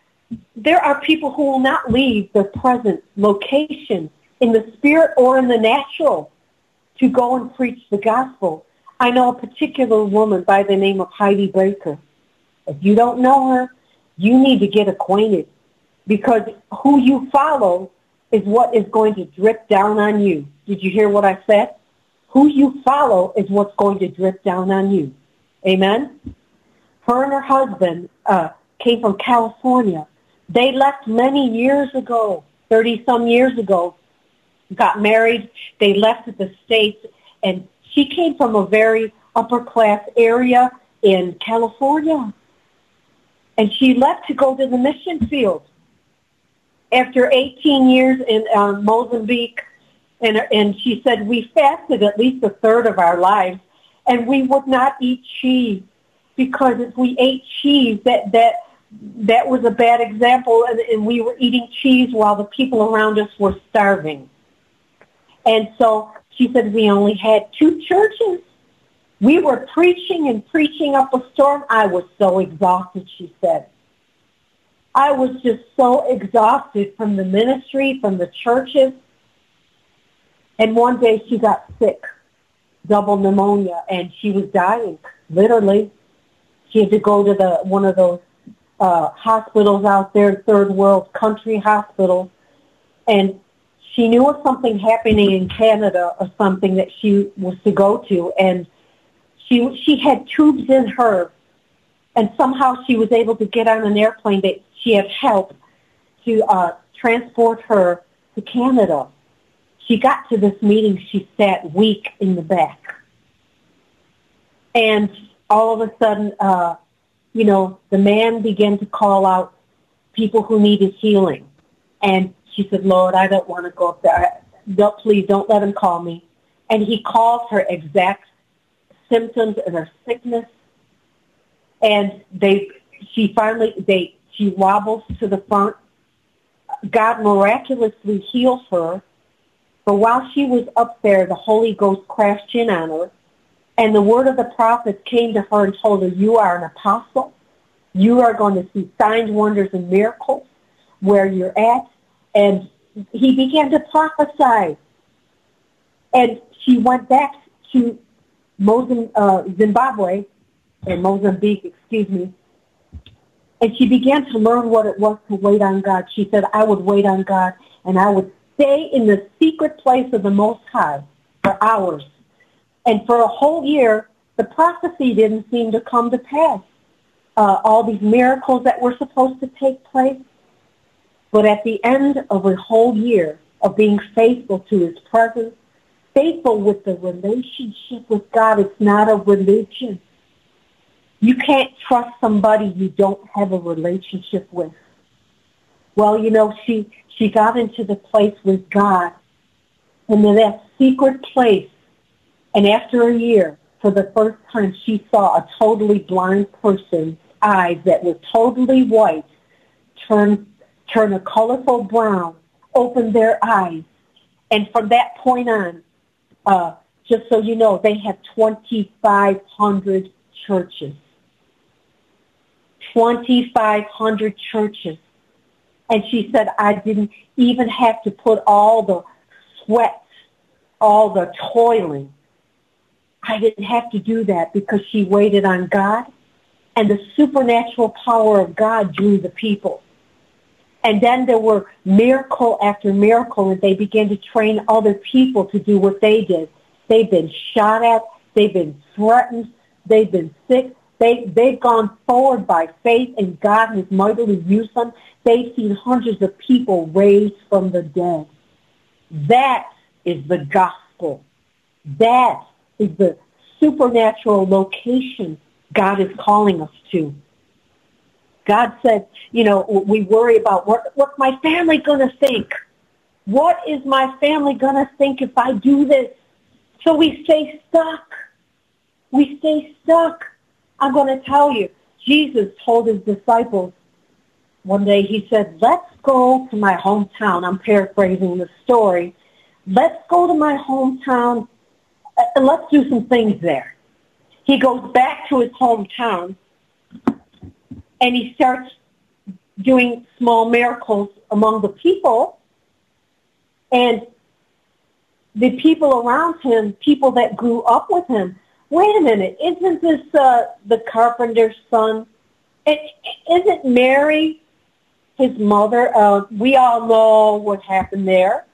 there are people who will not leave their present location in the spirit or in the natural to go and preach the gospel. I know a particular woman by the name of Heidi Baker. If you don't know her, you need to get acquainted because who you follow is what is going to drip down on you. Did you hear what I said? Who you follow is what's going to drip down on you. Amen? Her and her husband, uh, came from California. They left many years ago, 30 some years ago, got married. They left the States and she came from a very upper class area in California. And she left to go to the mission field. After 18 years in uh, Mozambique, and, and she said, we fasted at least a third of our lives, and we would not eat cheese because if we ate cheese, that, that, that was a bad example, and, and we were eating cheese while the people around us were starving. And so she said, we only had two churches. We were preaching and preaching up a storm. I was so exhausted, she said. I was just so exhausted from the ministry, from the churches. And one day she got sick, double pneumonia, and she was dying, literally. She had to go to the one of those uh, hospitals out there, third world country hospitals, and she knew of something happening in Canada or something that she was to go to, and she she had tubes in her, and somehow she was able to get on an airplane that she had help to uh, transport her to Canada. She got to this meeting, she sat weak in the back, and all of a sudden, uh, you know, the man began to call out people who needed healing, and she said, Lord, I don't want to go up there. Don't, please don't let him call me. And he called her exact symptoms and her sickness. And they, she finally, they, she wobbles to the front. God miraculously heals her. But while she was up there, the Holy Ghost crashed in on her. And the word of the prophet came to her and told her, you are an apostle. You are going to see signs, wonders, and miracles where you're at and he began to prophesy. And she went back to Mozambique, uh, Zimbabwe, and Mozambique, excuse me, and she began to learn what it was to wait on God. She said, I would wait on God, and I would stay in the secret place of the Most High for hours. And for a whole year, the prophecy didn't seem to come to pass. Uh, all these miracles that were supposed to take place, but at the end of a whole year of being faithful to his presence, faithful with the relationship with God, it's not a religion. You can't trust somebody you don't have a relationship with. Well, you know, she, she got into the place with God and in that secret place. And after a year, for the first time, she saw a totally blind person's eyes that were totally white turn turn a colorful brown, open their eyes. And from that point on, uh, just so you know, they have 2,500 churches. 2,500 churches. And she said, I didn't even have to put all the sweat, all the toiling. I didn't have to do that because she waited on God and the supernatural power of God drew the people. And then there were miracle after miracle, and they began to train other people to do what they did. They've been shot at. They've been threatened. They've been sick. They, they've gone forward by faith, and God has mightily used them. They've seen hundreds of people raised from the dead. That is the gospel. That is the supernatural location God is calling us to. God said, you know, we worry about what, what's my family going to think? What is my family going to think if I do this? So we stay stuck. We stay stuck. I'm going to tell you, Jesus told his disciples one day, he said, let's go to my hometown. I'm paraphrasing the story. Let's go to my hometown and let's do some things there. He goes back to his hometown and he starts doing small miracles among the people. And the people around him, people that grew up with him, wait a minute, isn't this uh, the carpenter's son? is isn't Mary his mother? Uh, we all know what happened there.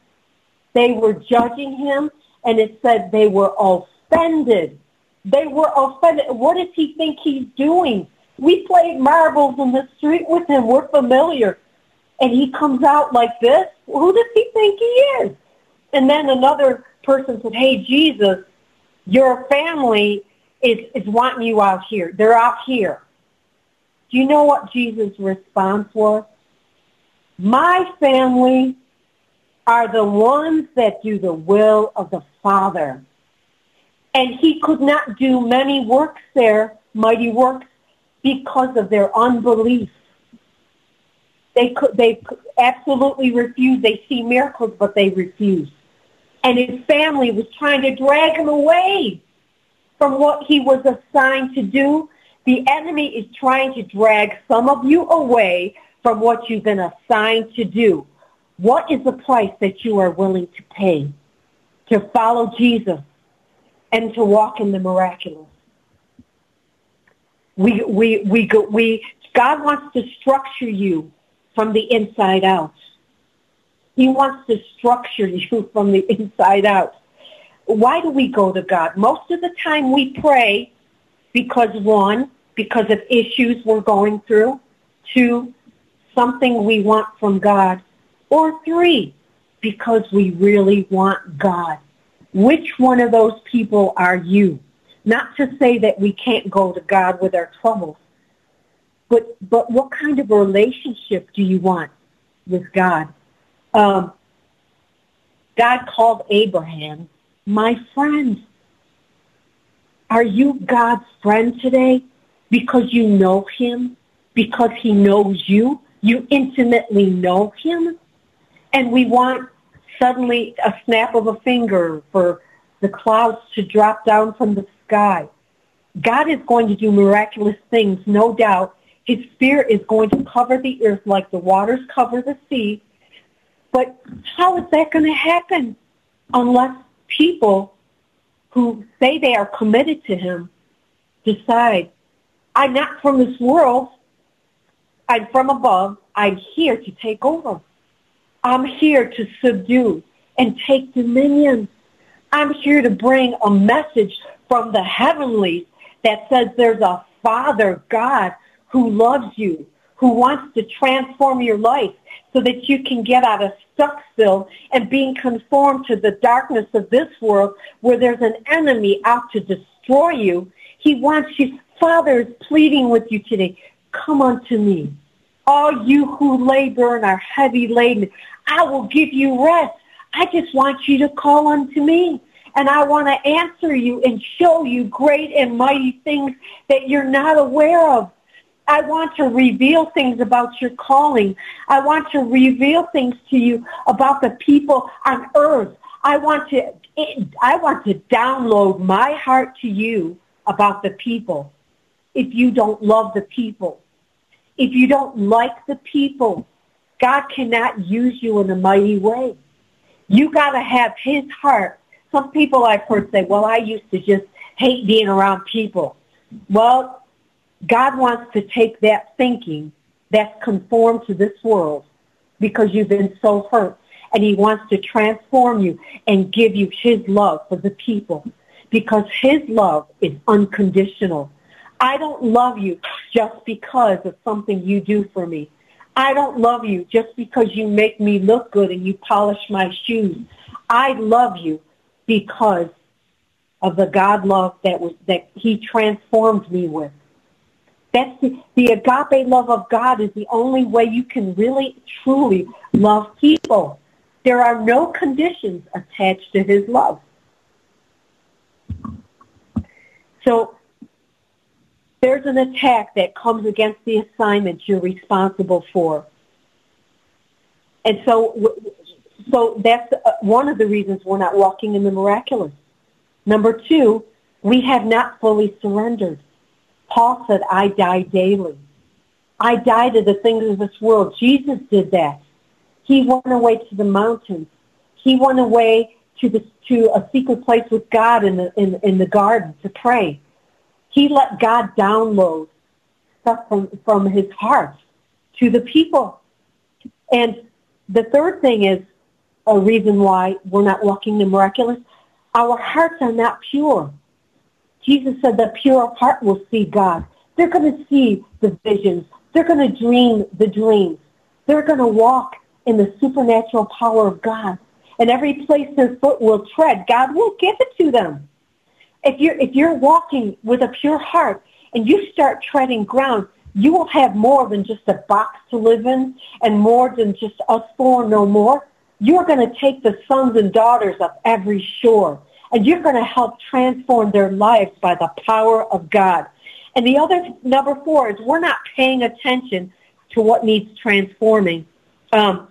They were judging him, and it said they were offended. They were offended. What does he think he's doing? We played marbles in the street with him. We're familiar. And he comes out like this. Who does he think he is? And then another person said, hey, Jesus, your family is, is wanting you out here. They're out here. Do you know what Jesus' response was? My family are the ones that do the will of the Father. And he could not do many works there, mighty works, because of their unbelief. They could, they absolutely refuse. They see miracles, but they refuse. And his family was trying to drag him away from what he was assigned to do. The enemy is trying to drag some of you away from what you've been assigned to do. What is the price that you are willing to pay to follow Jesus and to walk in the miraculous? We, we, we, go, we, God wants to structure you from the inside out. He wants to structure you from the inside out. Why do we go to God? Most of the time we pray because one, because of issues we're going through. Two, something we want from God. Or three, because we really want God. Which one of those people are you? Not to say that we can't go to God with our troubles, but but what kind of relationship do you want with God? Um, God called Abraham my friend. Are you God's friend today because you know him? Because he knows you? You intimately know him? And we want suddenly a snap of a finger for the clouds to drop down from the sky. God is going to do miraculous things, no doubt. His spirit is going to cover the earth like the waters cover the sea. But how is that going to happen unless people who say they are committed to him decide, I'm not from this world. I'm from above. I'm here to take over. I'm here to subdue and take dominion. I'm here to bring a message from the heavenlies that says there's a Father God who loves you, who wants to transform your life so that you can get out of Stucksville and being conformed to the darkness of this world where there's an enemy out to destroy you. He wants you. Father is pleading with you today. Come unto me. All you who labor and are heavy laden, I will give you rest. I just want you to call unto me. And I want to answer you and show you great and mighty things that you're not aware of. I want to reveal things about your calling. I want to reveal things to you about the people on earth. I want to I want to download my heart to you about the people. If you don't love the people, if you don't like the people, God cannot use you in a mighty way. You got to have his heart. Some people I've heard say, well, I used to just hate being around people. Well, God wants to take that thinking that's conformed to this world because you've been so hurt and he wants to transform you and give you his love for the people because his love is unconditional. I don't love you just because of something you do for me. I don't love you just because you make me look good and you polish my shoes. I love you because of the God love that was that he transformed me with. That's the, the agape love of God is the only way you can really, truly love people. There are no conditions attached to his love. So there's an attack that comes against the assignment you're responsible for. And so, so that's uh, one of the reasons we're not walking in the miraculous. Number two, we have not fully surrendered. Paul said, I die daily. I die to the things of this world. Jesus did that. He went away to the mountains. He went away to the to a secret place with God in the in, in the garden to pray. He let God download stuff from, from his heart to the people. And the third thing is a reason why we're not walking the miraculous. Our hearts are not pure. Jesus said the pure heart will see God. They're going to see the visions. They're going to dream the dreams. They're going to walk in the supernatural power of God. And every place their foot will tread, God will give it to them. If you're, if you're walking with a pure heart and you start treading ground, you will have more than just a box to live in and more than just us four no more. You're going to take the sons and daughters of every shore and you're going to help transform their lives by the power of God. And the other number four is we're not paying attention to what needs transforming. Um,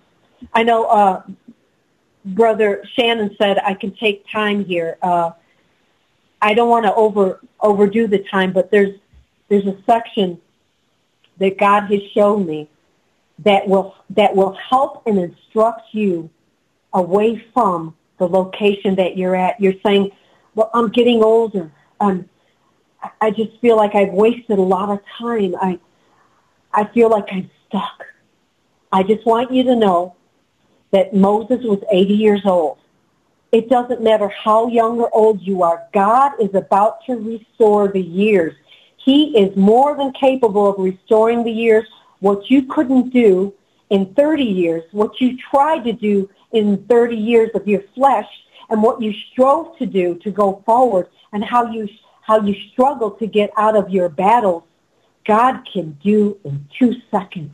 I know uh, Brother Shannon said I can take time here. Uh, I don't want to over overdo the time, but there's there's a section that God has shown me that will that will help and instruct you away from the location that you're at. You're saying, "Well, I'm getting older. Um, I just feel like I've wasted a lot of time. I I feel like I'm stuck." I just want you to know that Moses was 80 years old. It doesn't matter how young or old you are. God is about to restore the years. He is more than capable of restoring the years. What you couldn't do in 30 years, what you tried to do in 30 years of your flesh, and what you strove to do to go forward, and how you how you struggle to get out of your battles, God can do in two seconds.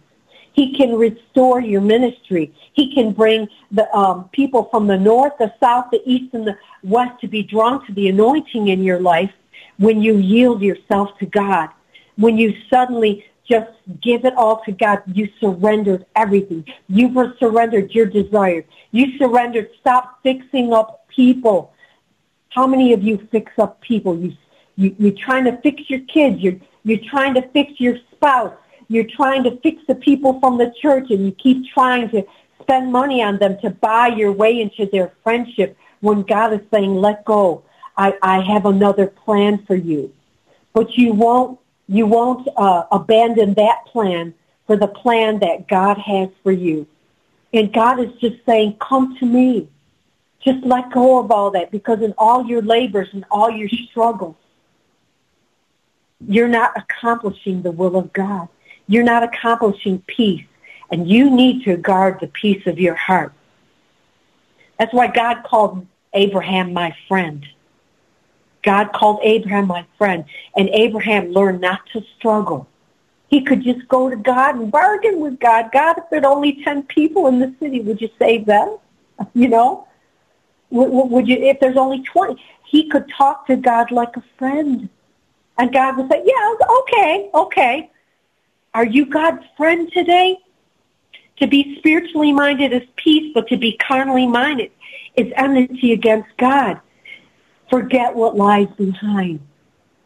He can restore your ministry. He can bring the um, people from the north, the south, the east, and the west to be drawn to the anointing in your life when you yield yourself to God. When you suddenly just give it all to God, you surrendered everything. You surrendered your desires. You surrendered. Stop fixing up people. How many of you fix up people? You, you, you're trying to fix your kids. You're, you're trying to fix your spouse you're trying to fix the people from the church and you keep trying to spend money on them to buy your way into their friendship when God is saying, let go. I, I have another plan for you. But you won't, you won't uh, abandon that plan for the plan that God has for you. And God is just saying, come to me. Just let go of all that because in all your labors and all your struggles, you're not accomplishing the will of God you're not accomplishing peace. And you need to guard the peace of your heart. That's why God called Abraham my friend. God called Abraham my friend. And Abraham learned not to struggle. He could just go to God and bargain with God. God, if there'd only 10 people in the city, would you save them? You know? Would you, if there's only 20? He could talk to God like a friend. And God would say, yeah, okay, okay. Are you God's friend today? To be spiritually minded is peace, but to be carnally minded is enmity against God. Forget what lies behind.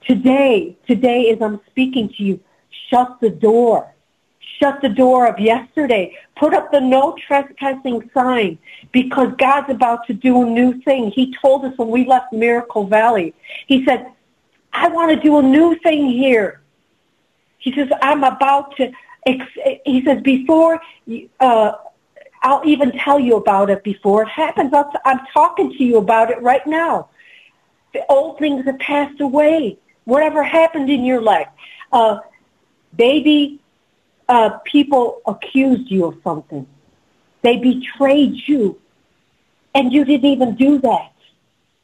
Today, today as I'm speaking to you, shut the door. Shut the door of yesterday. Put up the no trespassing sign because God's about to do a new thing. He told us when we left Miracle Valley. He said, I want to do a new thing here. He says, I'm about to, he says, before, uh, I'll even tell you about it before it happens. i am talking to you about it right now. Old things have passed away. Whatever happened in your life. Uh, baby, uh, people accused you of something. They betrayed you. And you didn't even do that.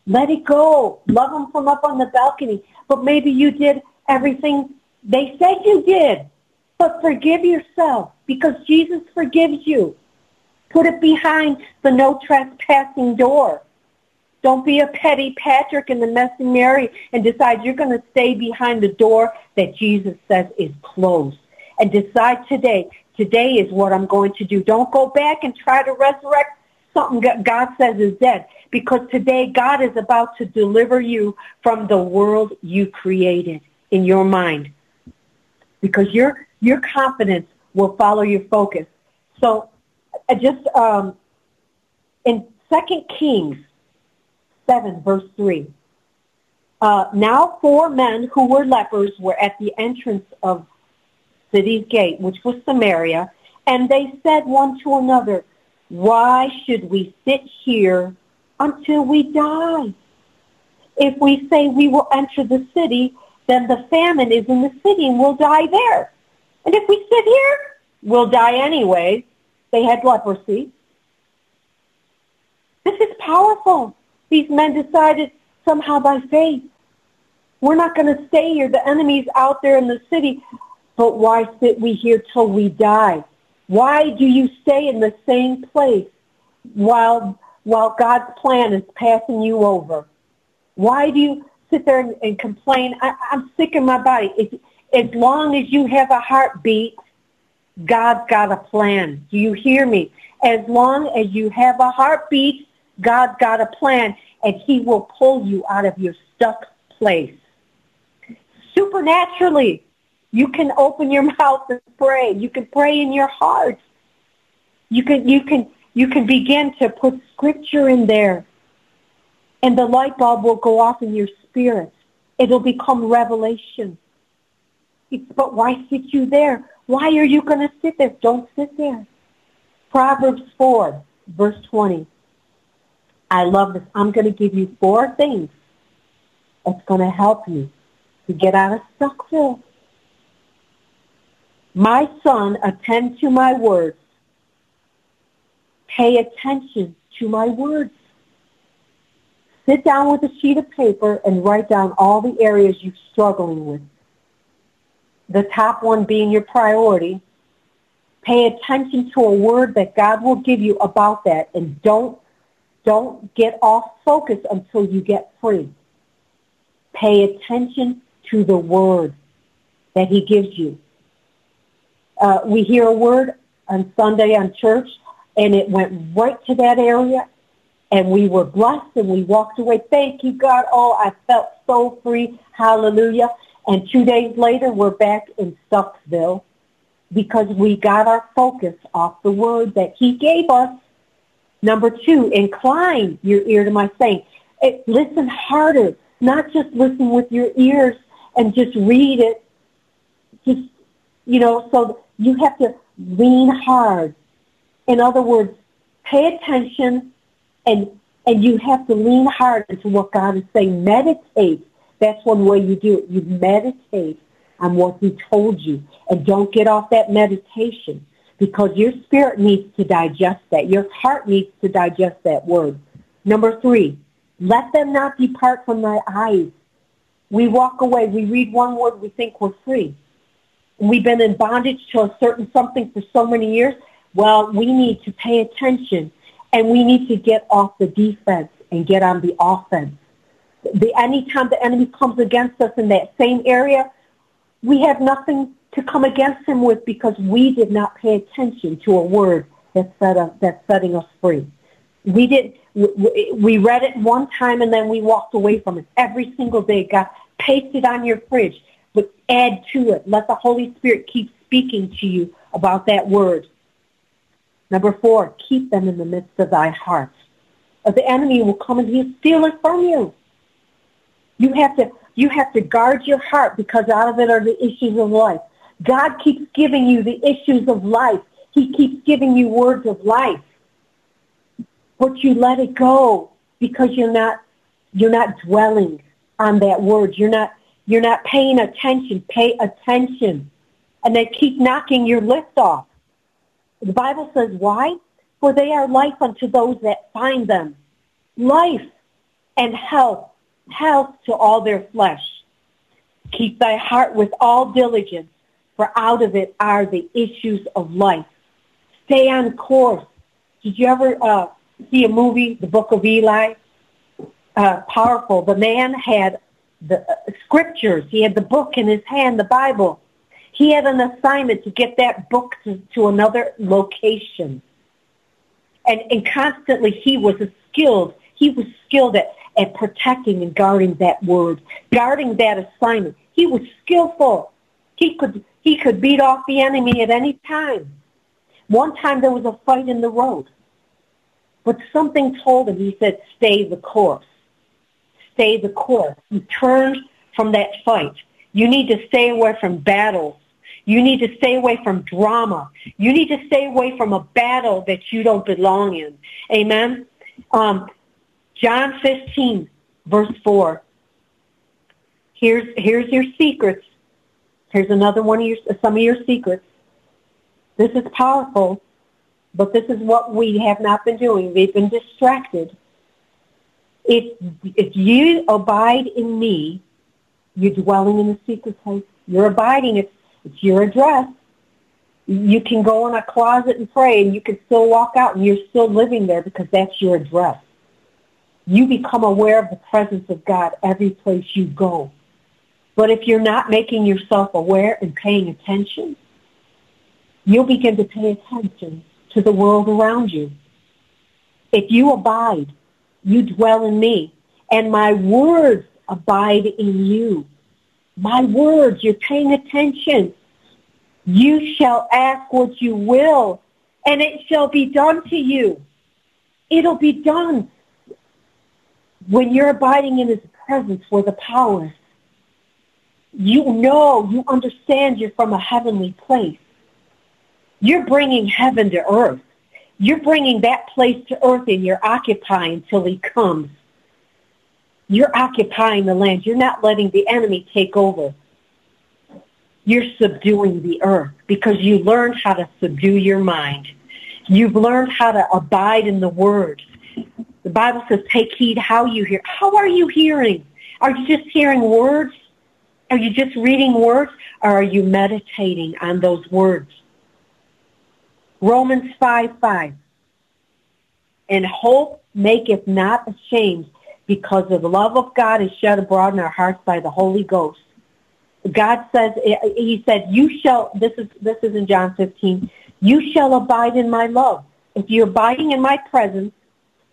Let it go. Love them from up on the balcony. But maybe you did everything they said you did, but forgive yourself because Jesus forgives you. Put it behind the no trespassing door. Don't be a petty Patrick and the messy Mary and decide you're going to stay behind the door that Jesus says is closed. And decide today, today is what I'm going to do. Don't go back and try to resurrect something that God says is dead. Because today God is about to deliver you from the world you created in your mind because your your confidence will follow your focus. So, just um, in Second Kings seven verse three. Uh, now four men who were lepers were at the entrance of city's gate, which was Samaria, and they said one to another, Why should we sit here until we die? If we say we will enter the city, then the famine is in the city and we'll die there. And if we sit here, we'll die anyway. They had leprosy. This is powerful. These men decided somehow by faith, we're not going to stay here. The enemy's out there in the city. But why sit we here till we die? Why do you stay in the same place while while God's plan is passing you over? Why do you sit there and, and complain? I, I'm sick in my body. It's, as long as you have a heartbeat, God's got a plan. Do you hear me? As long as you have a heartbeat, God's got a plan, and he will pull you out of your stuck place. Supernaturally, you can open your mouth and pray. You can pray in your heart. You can, you can, you can begin to put scripture in there. And the light bulb will go off in your spirit. It'll become revelation. But why sit you there? Why are you going to sit there? Don't sit there. Proverbs 4, verse 20. I love this. I'm going to give you four things that's going to help you to get out of Stuckville. My son, attend to my words. Pay attention to my words. Sit down with a sheet of paper and write down all the areas you're struggling with. The top one being your priority. Pay attention to a word that God will give you about that and don't don't get off focus until you get free. Pay attention to the word that he gives you. Uh, we hear a word on Sunday on church, and it went right to that area, and we were blessed, and we walked away. Thank you, God. Oh, I felt so free. Hallelujah. And two days later, we're back in Stucksville because we got our focus off the word that he gave us Number two, incline your ear to my saying. It, listen harder, not just listen with your ears and just read it. Just, you know, so you have to lean hard. In other words, pay attention and, and you have to lean hard into what God is saying. Meditate. That's one way you do it. You meditate on what he told you and don't get off that meditation because your spirit needs to digest that. Your heart needs to digest that word. Number three, let them not depart from thy eyes. We walk away. We read one word. We think we're free. We've been in bondage to a certain something for so many years. Well, we need to pay attention and we need to get off the defense and get on the offense. The anytime the enemy comes against us in that same area, we have nothing to come against him with because we did not pay attention to a word that set that's setting us free. We did. We read it one time and then we walked away from it. Every single day, God, paste it on your fridge, but add to it. Let the Holy Spirit keep speaking to you about that word. Number four, keep them in the midst of thy heart. Or uh, the enemy will come and he'll steal it from you. You have to you have to guard your heart because out of it are the issues of life. God keeps giving you the issues of life. He keeps giving you words of life. But you let it go because you're not you're not dwelling on that word. You're not you're not paying attention. Pay attention. And they keep knocking your lift off. The Bible says why? For they are life unto those that find them. Life and health, health to all their flesh. Keep thy heart with all diligence, for out of it are the issues of life. Stay on course. Did you ever uh, see a movie, The Book of Eli? Uh, powerful. The man had the uh, scriptures. He had the book in his hand, the Bible. He had an assignment to get that book to, to another location. And, and constantly he was skilled. He was skilled at, at protecting and guarding that word, guarding that assignment. He was skillful. He could he could beat off the enemy at any time. One time there was a fight in the road. But something told him, he said, stay the course. Stay the course. He turned from that fight. You need to stay away from battles. You need to stay away from drama. You need to stay away from a battle that you don't belong in. Amen? Um, John 15, verse 4. Here's here's your secrets. Here's another one of your some of your secrets. This is powerful, but this is what we have not been doing. We've been distracted. If if you abide in me, you're dwelling in the secret place. You're abiding. It's it's your address. You can go in a closet and pray, and you can still walk out, and you're still living there because that's your address. You become aware of the presence of God every place you go. But if you're not making yourself aware and paying attention, you'll begin to pay attention to the world around you. If you abide, you dwell in me, and my words abide in you. My words, you're paying attention. You shall ask what you will, and it shall be done to you. It'll be done when you're abiding in his presence where the power is. You know, you understand you're from a heavenly place. You're bringing heaven to earth. You're bringing that place to earth and you're occupying till he comes. You're occupying the land. You're not letting the enemy take over. You're subduing the earth because you learned how to subdue your mind. You've learned how to abide in the word. The Bible says, take heed how you hear. How are you hearing? Are you just hearing words? Are you just reading words? Or are you meditating on those words? Romans 5, 5. And hope maketh not ashamed because the love of God is shed abroad in our hearts by the Holy Ghost. God says, he said, you shall, this is, this is in John 15, you shall abide in my love. If you're abiding in my presence,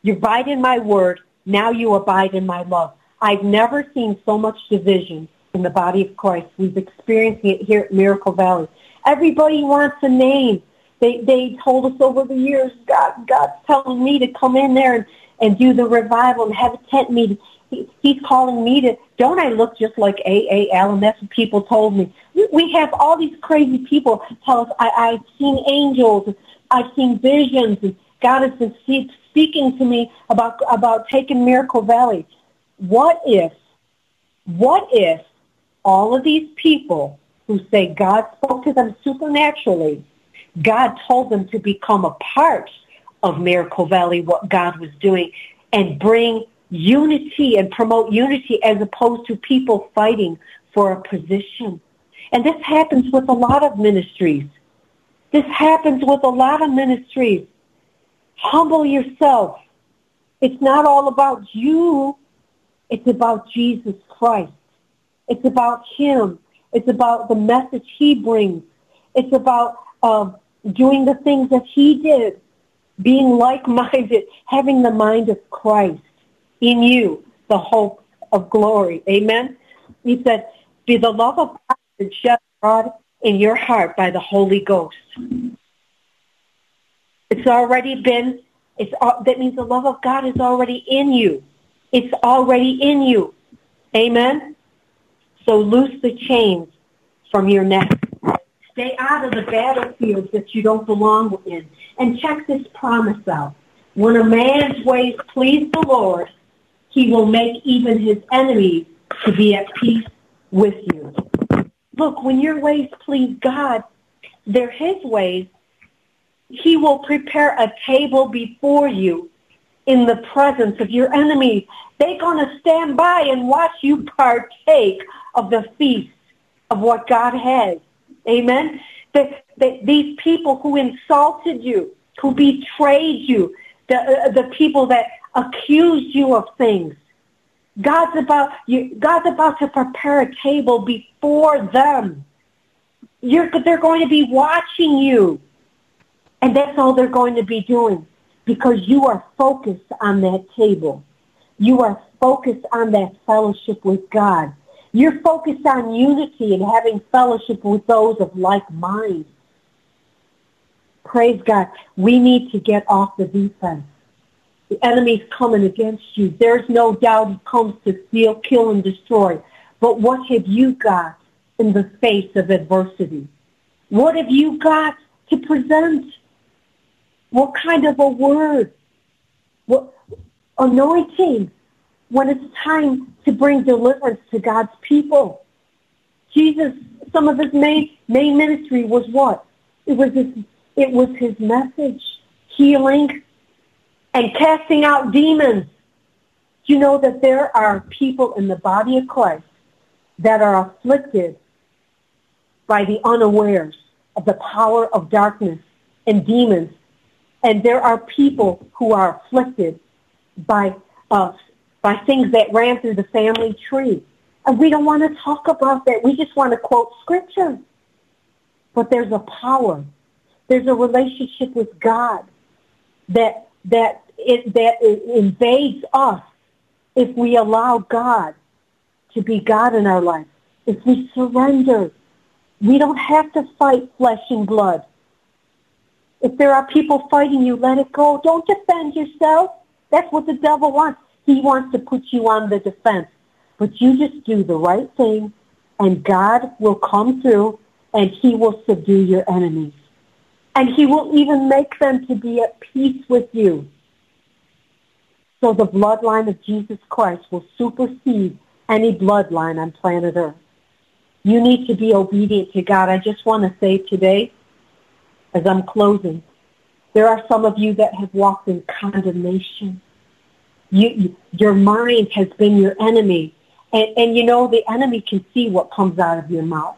you abide in my word, now you abide in my love. I've never seen so much division in the body of Christ. We've experienced it here at Miracle Valley. Everybody wants a name. They they told us over the years, God God's telling me to come in there and, and do the revival and have a tent meeting. He, he's calling me to. Don't I look just like A. A. Allen? That's what people told me. We have all these crazy people tell us, I, I've seen angels, I've seen visions, and God has been speaking to me about about taking Miracle Valley. What if, what if all of these people who say God spoke to them supernaturally God told them to become a part of Miracle Valley, what God was doing, and bring unity and promote unity as opposed to people fighting for a position. And this happens with a lot of ministries. This happens with a lot of ministries. Humble yourself. It's not all about you. It's about Jesus Christ. It's about Him. It's about the message He brings. It's about um, doing the things that he did, being like-minded, having the mind of Christ in you, the hope of glory. Amen? He said, be the love of God shed abroad in your heart by the Holy Ghost. It's already been, it's, that means the love of God is already in you. It's already in you. Amen? So loose the chains from your neck. Stay out of the battlefields that you don't belong in. And check this promise out. When a man's ways please the Lord, he will make even his enemies to be at peace with you. Look, when your ways please God, they're his ways. He will prepare a table before you in the presence of your enemies. They're going to stand by and watch you partake of the feast of what God has. Amen. The, the, these people who insulted you, who betrayed you, the, uh, the people that accused you of things. God's about you, God's about to prepare a table before them. You're, they're going to be watching you. And that's all they're going to be doing because you are focused on that table. You are focused on that fellowship with God. You're focused on unity and having fellowship with those of like mind. Praise God. We need to get off the defense. The enemy's coming against you. There's no doubt he comes to steal, kill, and destroy. But what have you got in the face of adversity? What have you got to present? What kind of a word? What anointing? When it's time to bring deliverance to God's people. Jesus, some of his main, main ministry was what? It was his, it was his message, healing and casting out demons. You know that there are people in the body of Christ that are afflicted by the unawares of the power of darkness and demons. And there are people who are afflicted by uh, by things that ran through the family tree. And we don't want to talk about that. We just want to quote scripture. But there's a power. There's a relationship with God that that it, that it invades us if we allow God to be God in our life. If we surrender, we don't have to fight flesh and blood. If there are people fighting you, let it go. Don't defend yourself. That's what the devil wants. He wants to put you on the defense. But you just do the right thing, and God will come through, and he will subdue your enemies. And he will even make them to be at peace with you. So the bloodline of Jesus Christ will supersede any bloodline on planet Earth. You need to be obedient to God. I just want to say today, as I'm closing, there are some of you that have walked in condemnation. You, your mind has been your enemy. And, and you know, the enemy can see what comes out of your mouth.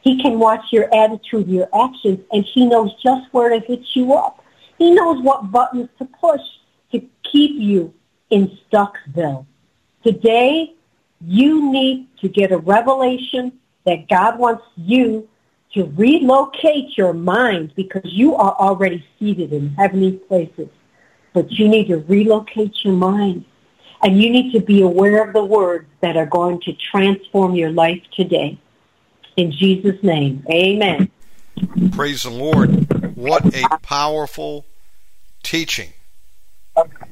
He can watch your attitude, your actions, and he knows just where to hit you up. He knows what buttons to push to keep you in Stucksville. Today, you need to get a revelation that God wants you to relocate your mind because you are already seated in heavenly places. But you need to relocate your mind. And you need to be aware of the words that are going to transform your life today. In Jesus' name, amen. Praise the Lord. What a powerful teaching.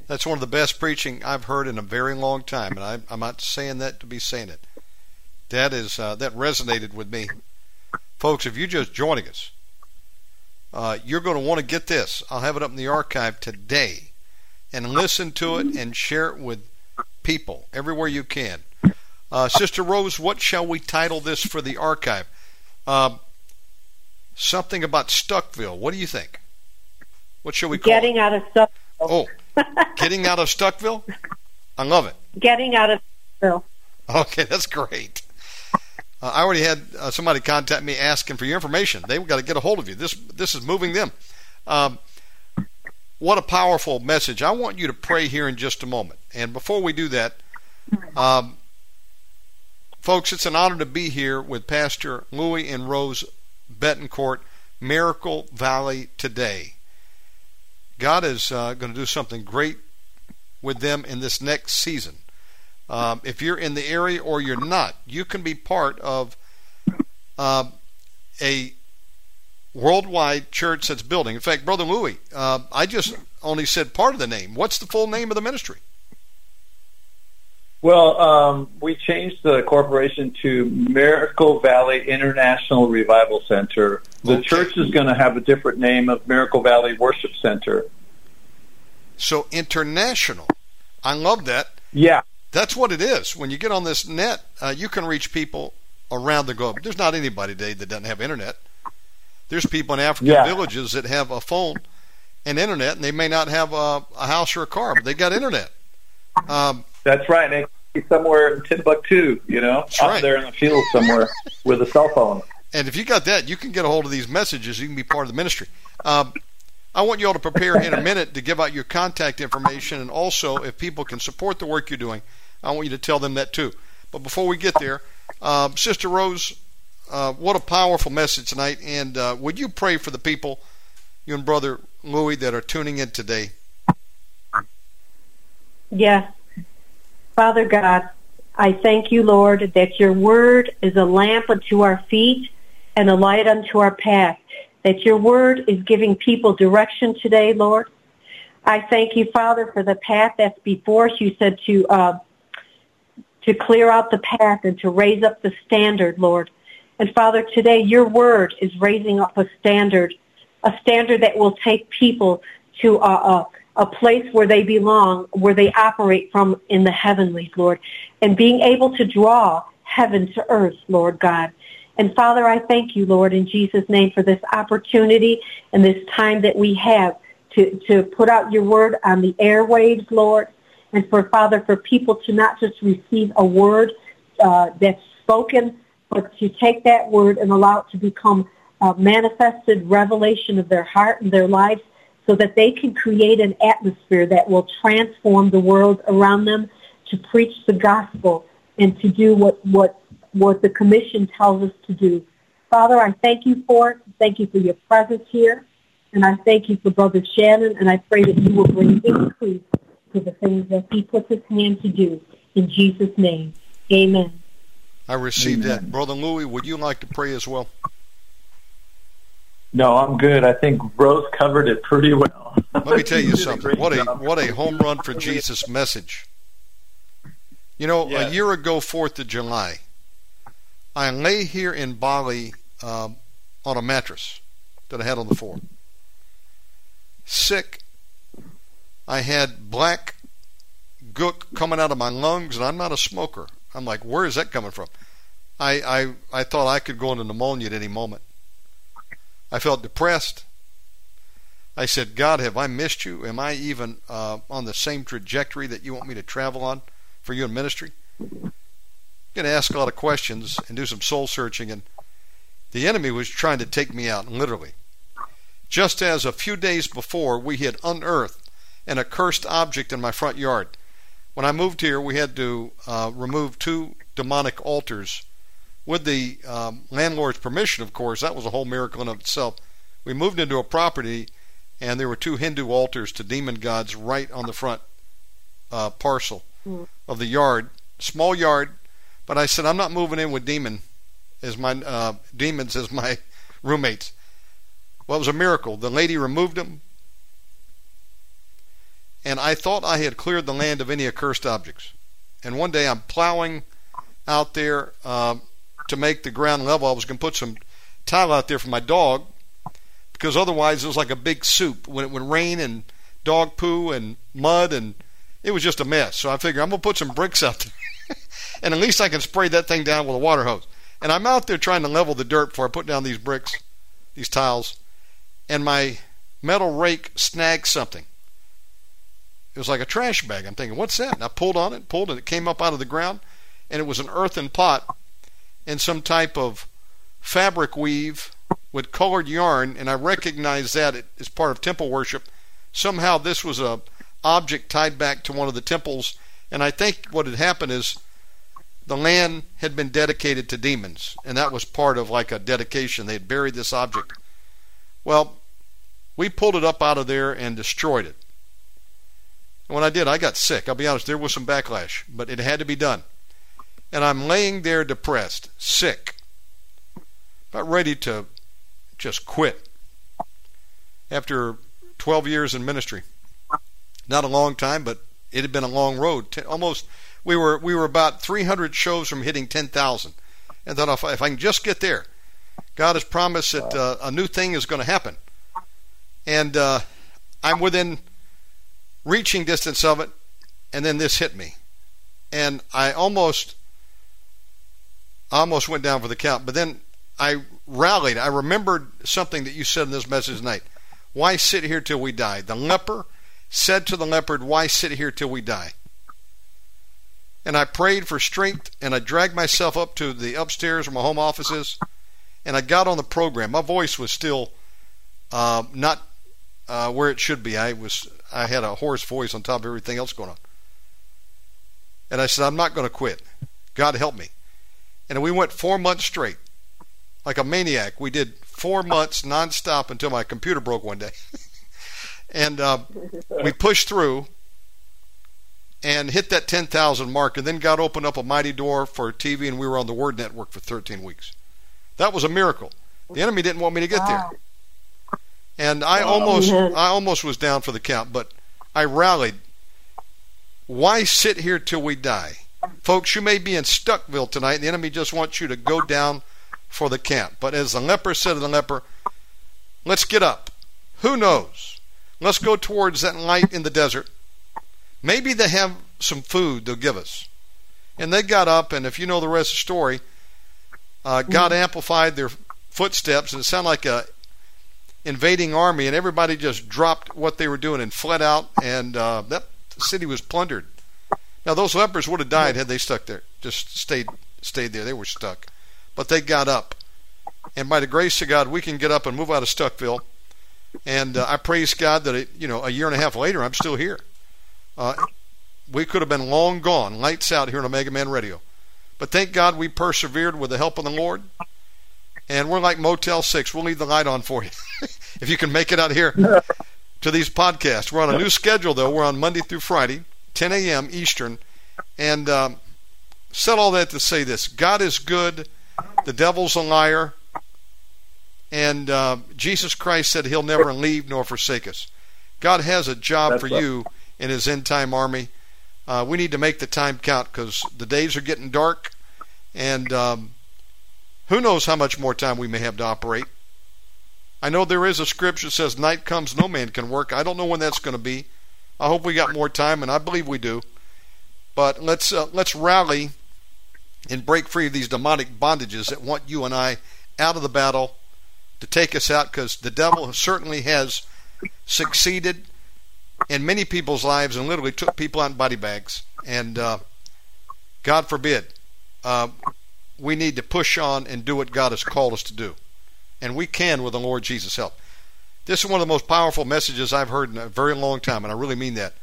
That's one of the best preaching I've heard in a very long time, and I, am not saying that to be saying it. That is uh, that resonated with me, folks. If you're just joining us, uh, you're going to want to get this. I'll have it up in the archive today, and listen to it and share it with people everywhere you can. Uh, Sister Rose, what shall we title this for the archive? Uh, something about Stuckville. What do you think? What shall we call Getting it? out of Stuckville. Oh, getting out of Stuckville? I love it. Getting out of Stuckville. Okay, that's great. Uh, I already had uh, somebody contact me asking for your information. They've got to get a hold of you. This this is moving them. Um, what a powerful message. I want you to pray here in just a moment. And before we do that, um, folks, it's an honor to be here with Pastor Luis and Rose Bettencourt, Miracle Valley today. God is uh, going to do something great with them in this next season. Um, if you're in the area or you're not, you can be part of uh, a worldwide church that's building. In fact, Brother Luis, uh, I just only said part of the name. What's the full name of the ministry? Well, um, we changed the corporation to Miracle Valley International Revival Center. The okay. church is going to have a different name of Miracle Valley Worship Center. So international. I love that. Yeah. That's what it is. When you get on this net, uh, you can reach people around the globe. There's not anybody today that doesn't have internet. There's people in African yeah. villages that have a phone and internet, and they may not have a, a house or a car, but they got internet. Um, That's right. They be somewhere in Timbuktu, you know, up right. there in the field somewhere with a cell phone. And if you got that, you can get a hold of these messages. You can be part of the ministry. Um, I want you all to prepare in a minute to give out your contact information, and also if people can support the work you're doing, I want you to tell them that too. But before we get there, uh, Sister Rose, uh, what a powerful message tonight. And uh, would you pray for the people, you and Brother Luis, that are tuning in today? Yes. Father God, I thank you, Lord, that your word is a lamp unto our feet and a light unto our path, that your word is giving people direction today, Lord. I thank you, Father, for the path that's before us. You said to uh, to clear out the path and to raise up the standard, Lord. And Father, today your word is raising up a standard, a standard that will take people to uh, uh, a place where they belong, where they operate from in the heavenlies, Lord, and being able to draw heaven to earth, Lord God. And Father, I thank you, Lord, in Jesus' name for this opportunity and this time that we have to, to put out your word on the airwaves, Lord, and for Father, for people to not just receive a word uh, that's spoken, but to take that word and allow it to become a manifested revelation of their heart and their lives so that they can create an atmosphere that will transform the world around them to preach the gospel and to do what, what, what the commission tells us to do. Father, I thank you for it. Thank you for your presence here. And I thank you for Brother Shannon, and I pray that you will bring increase to the things that he puts his hand to do. In Jesus' name, amen. I received that. Brother Luis, would you like to pray as well? No, I'm good. I think Rose covered it pretty well. Let me tell you something. What a what a home run for Jesus message. You know, yes. a year ago, Fourth of July, I lay here in Bali um, on a mattress that I had on the floor. Sick. I had black gook coming out of my lungs, and I'm not a smoker. I'm like, where is that coming from? I I, I thought I could go into pneumonia at any moment. I felt depressed. I said, God, have I missed you? Am I even uh, on the same trajectory that you want me to travel on for you in ministry? I'm going to ask a lot of questions and do some soul searching. And the enemy was trying to take me out, literally. Just as a few days before, we had unearthed an accursed object in my front yard. When I moved here, we had to uh, remove two demonic altars with the um, landlord's permission, of course, that was a whole miracle in of itself. We moved into a property, and there were two Hindu altars to demon gods right on the front uh, parcel mm. of the yard, small yard. But I said, I'm not moving in with demon as my uh, demons as my roommates. Well, it was a miracle. The lady removed them, and I thought I had cleared the land of any accursed objects. And one day I'm plowing out there. Uh, to make the ground level. I was going to put some tile out there for my dog because otherwise it was like a big soup when it would rain and dog poo and mud and it was just a mess. So I figured I'm going to put some bricks out there and at least I can spray that thing down with a water hose. And I'm out there trying to level the dirt before I put down these bricks, these tiles, and my metal rake snagged something. It was like a trash bag. I'm thinking, what's that? And I pulled on it, pulled and it came up out of the ground, and it was an earthen pot in some type of fabric weave with colored yarn, and I recognized that as part of temple worship. Somehow this was a object tied back to one of the temples, and I think what had happened is the land had been dedicated to demons, and that was part of like a dedication. They had buried this object. Well, we pulled it up out of there and destroyed it. And when I did, I got sick. I'll be honest, there was some backlash, but it had to be done and I'm laying there depressed, sick, about ready to just quit after 12 years in ministry. Not a long time, but it had been a long road. Almost, we were we were about 300 shows from hitting 10,000, and thought if I, if I can just get there, God has promised that uh, a new thing is going to happen, and uh, I'm within reaching distance of it, and then this hit me, and I almost almost went down for the count, but then I rallied. I remembered something that you said in this message tonight. Why sit here till we die? The leper said to the leopard, Why sit here till we die? And I prayed for strength, and I dragged myself up to the upstairs where my home office is, and I got on the program. My voice was still uh, not uh, where it should be. I was I had a hoarse voice on top of everything else going on. And I said, I'm not going to quit. God help me. And we went four months straight, like a maniac. We did four months nonstop until my computer broke one day. and uh, we pushed through and hit that 10,000 mark, and then God opened up a mighty door for TV, and we were on the Word Network for 13 weeks. That was a miracle. The enemy didn't want me to get there, and I almost, I almost was down for the count, but I rallied. Why sit here till we die? Folks, you may be in Stuckville tonight, and the enemy just wants you to go down for the camp. But as the leper said to the leper, let's get up. Who knows? Let's go towards that light in the desert. Maybe they have some food they'll give us. And they got up, and if you know the rest of the story, uh, God mm-hmm. amplified their footsteps, and it sounded like a invading army, and everybody just dropped what they were doing and fled out, and uh, that city was plundered. Now those lepers would have died had they stuck there, just stayed stayed there. They were stuck, but they got up, and by the grace of God, we can get up and move out of Stuckville. And uh, I praise God that it, you know a year and a half later, I'm still here. Uh, we could have been long gone, lights out here on Omega Man Radio. But thank God we persevered with the help of the Lord. And we're like Motel 6. We'll leave the light on for you. if you can make it out here to these podcasts. We're on a new schedule, though. We're on Monday through Friday, 10 a.m. Eastern. And um, said all that to say this God is good, the devil's a liar. And uh, Jesus Christ said he'll never leave nor forsake us. God has a job That's for right. you in his end time army. Uh, we need to make the time count because the days are getting dark, and um, who knows how much more time we may have to operate. I know there is a scripture that says, Night comes, no man can work. I don't know when that's going to be. I hope we got more time, and I believe we do. But let's uh, let's rally and break free of these demonic bondages that want you and I out of the battle to take us out because the devil certainly has succeeded in many people's lives and literally took people out in body bags. And uh, God forbid, uh, we need to push on and do what God has called us to do. And we can with the Lord Jesus' help. This is one of the most powerful messages I've heard in a very long time, and I really mean that.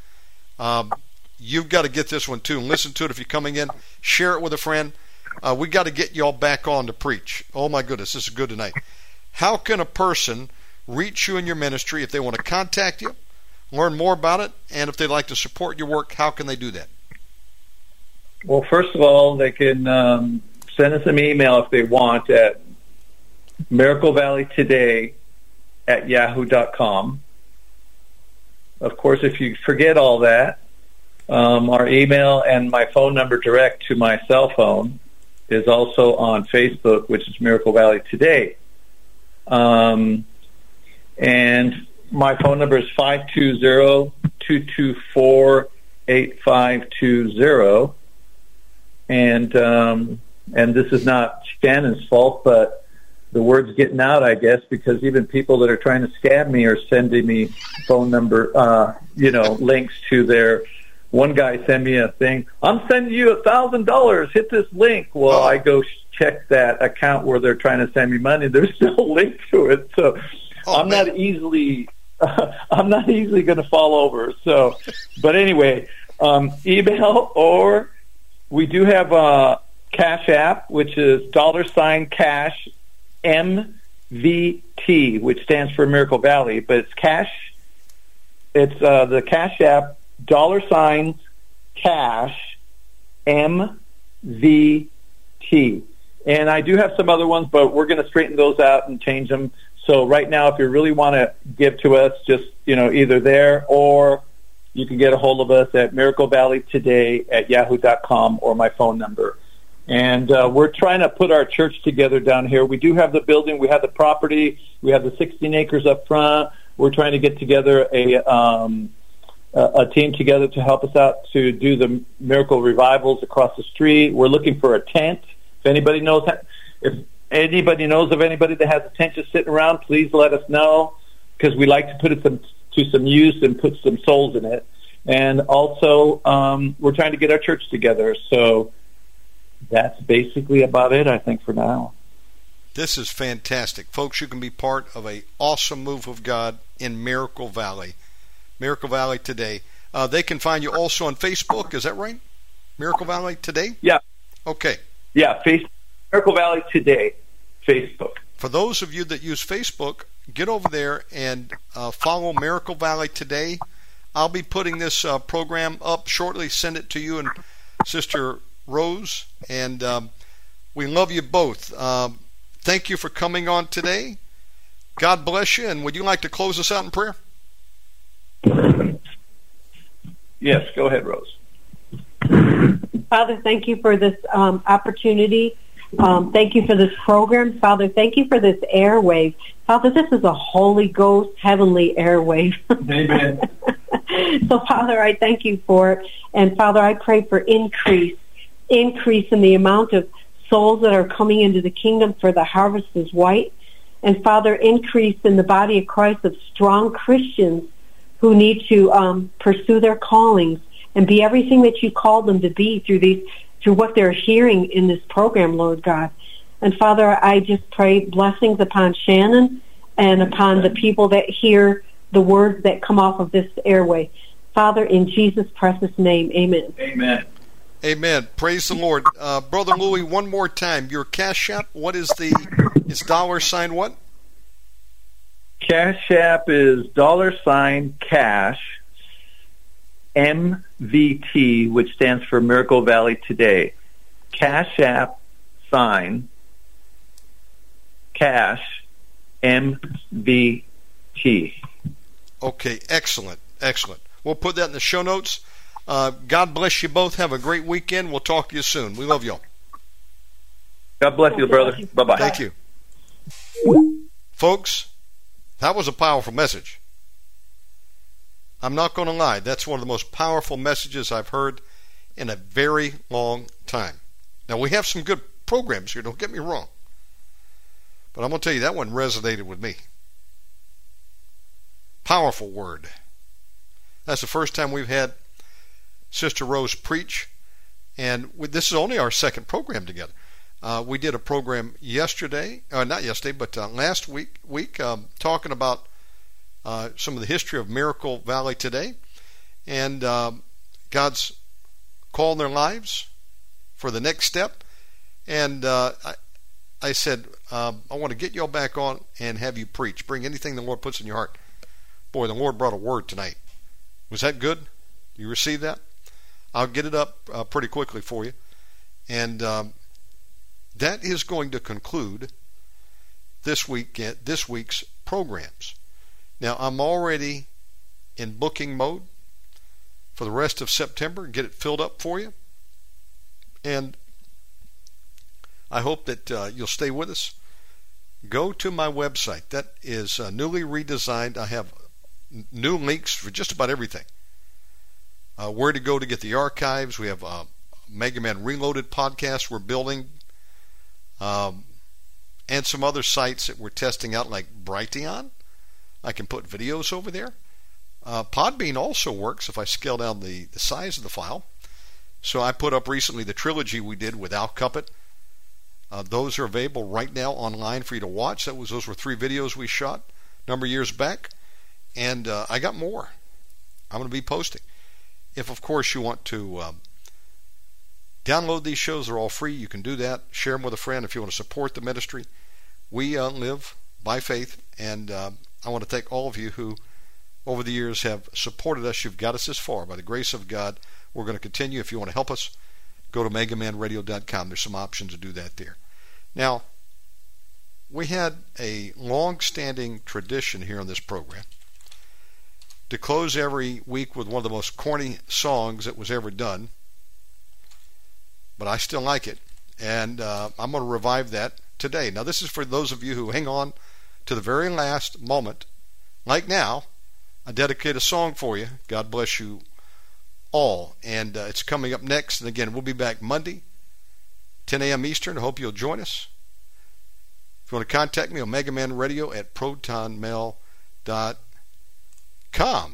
Um, you've got to get this one too and listen to it if you're coming in. Share it with a friend. Uh, we got to get y'all back on to preach. Oh my goodness, this is good tonight. How can a person reach you in your ministry if they want to contact you? learn more about it, and if they'd like to support your work, how can they do that? Well, first of all, they can um, send us an email if they want at Miracle Valley Today at yahoo.com. Of course, if you forget all that, um, our email and my phone number direct to my cell phone is also on Facebook, which is Miracle Valley Today. Um, and my phone number is 520-224-8520. And, um, and this is not Shannon's fault, but the word's getting out, I guess, because even people that are trying to scam me are sending me phone number, uh, you know, links to their, one guy sent me a thing, I'm sending you a thousand dollars, hit this link. Well, I go check that account where they're trying to send me money. There's no link to it. So oh, I'm man. not easily uh, I'm not easily going to fall over. So, but anyway, um, email or we do have a Cash App, which is dollar sign cash MVT, which stands for Miracle Valley, but it's cash. It's uh, the Cash App dollar signs cash MVT. And I do have some other ones, but we're going to straighten those out and change them so right now, if you really want to give to us, just you know either there or you can get a hold of us at Miracle Valley Today at yahoo.com or my phone number. And uh, we're trying to put our church together down here. We do have the building, we have the property, we have the 16 acres up front. We're trying to get together a um, a team together to help us out to do the miracle revivals across the street. We're looking for a tent. If anybody knows, if anybody knows of anybody that has a tent just sitting around, please let us know because we like to put it some, to some use and put some souls in it. And also, um, we're trying to get our church together. So that's basically about it, I think, for now. This is fantastic. Folks, you can be part of a awesome move of God in Miracle Valley. Miracle Valley today. Uh, they can find you also on Facebook. Is that right? Miracle Valley today? Yeah. Okay. Yeah, Facebook, Miracle Valley today. Facebook. For those of you that use Facebook, get over there and uh, follow Miracle Valley today. I'll be putting this uh, program up shortly. Send it to you and Sister Rose. And um, we love you both. Um, thank you for coming on today. God bless you. And would you like to close us out in prayer? Yes, go ahead, Rose. Father, thank you for this um, opportunity Um, thank you for this program, Father. Thank you for this airwave. Father, this is a Holy Ghost heavenly airwave. Amen. so, Father, I thank you for it. And, Father, I pray for increase, increase in the amount of souls that are coming into the kingdom for the harvest is white. And, Father, increase in the body of Christ of strong Christians who need to um, pursue their callings and be everything that you called them to be through these through what they're hearing in this program, Lord God. And Father, I just pray blessings upon Shannon and upon the people that hear the words that come off of this airway. Father, in Jesus' precious name, amen. Amen. Amen. Praise the Lord. Uh, Brother Luis, one more time. Your cash app, what is the, it's dollar sign what? Cash App is dollar sign cash MVT, which stands for Miracle Valley Today. Cash App sign cash MVT. Okay, excellent, excellent. We'll put that in the show notes. Uh, God bless you both. Have a great weekend. We'll talk to you soon. We love you all. God bless you, brother. Bye bye. Thank you. Folks, that was a powerful message. I'm not going to lie, that's one of the most powerful messages I've heard in a very long time. Now, we have some good programs here, don't get me wrong. But I'm going to tell you, that one resonated with me. Powerful word. That's the first time we've had Sister Rose preach, and this is only our second program together. Uh, we did a program yesterday, uh, not yesterday, but uh, last week, week um, talking about uh, some of the history of Miracle Valley today, and um, God's call in their lives for the next step. And uh, I, I said, um, I want to get y'all back on and have you preach. Bring anything the Lord puts in your heart. Boy, the Lord brought a word tonight. Was that good? You received that? I'll get it up uh, pretty quickly for you. And um, that is going to conclude this week this week's programs. Now I'm already in booking mode for the rest of September, get it filled up for you. And I hope that uh, you'll stay with us. Go to my website. That is uh, newly redesigned. I have new links for just about everything. Uh, where to go to get the archives. We have a Mega Man Reloaded podcast we're building. Um, and some other sites that we're testing out, like Brighteon. I can put videos over there. Uh, Podbean also works if I scale down the, the size of the file. So I put up recently the trilogy we did with Cuppet. Uh, those are available right now online for you to watch. That was those were three videos we shot a number of years back, and uh, I got more. I'm going to be posting. If of course you want to um, download these shows, they're all free. You can do that. Share them with a friend if you want to support the ministry. We uh, live by faith, and um, I want to thank all of you who, over the years, have supported us. You've got us this far. By the grace of God, we're going to continue. If you want to help us, go to omegamanradio.com. There's some options to do that there. Now, we had a long standing tradition here on this program to close every week with one of the most corny songs that was ever done. But I still like it. And uh, I'm going to revive that today. Now, this is for those of you who hang on to the very last moment, like now, I dedicate a song for you. God bless you all. And uh, it's coming up next. And again, we'll be back Monday, 10 a.m. Eastern. I hope you'll join us. If you want to contact me, Omega Man Radio at protonmail.com. Come.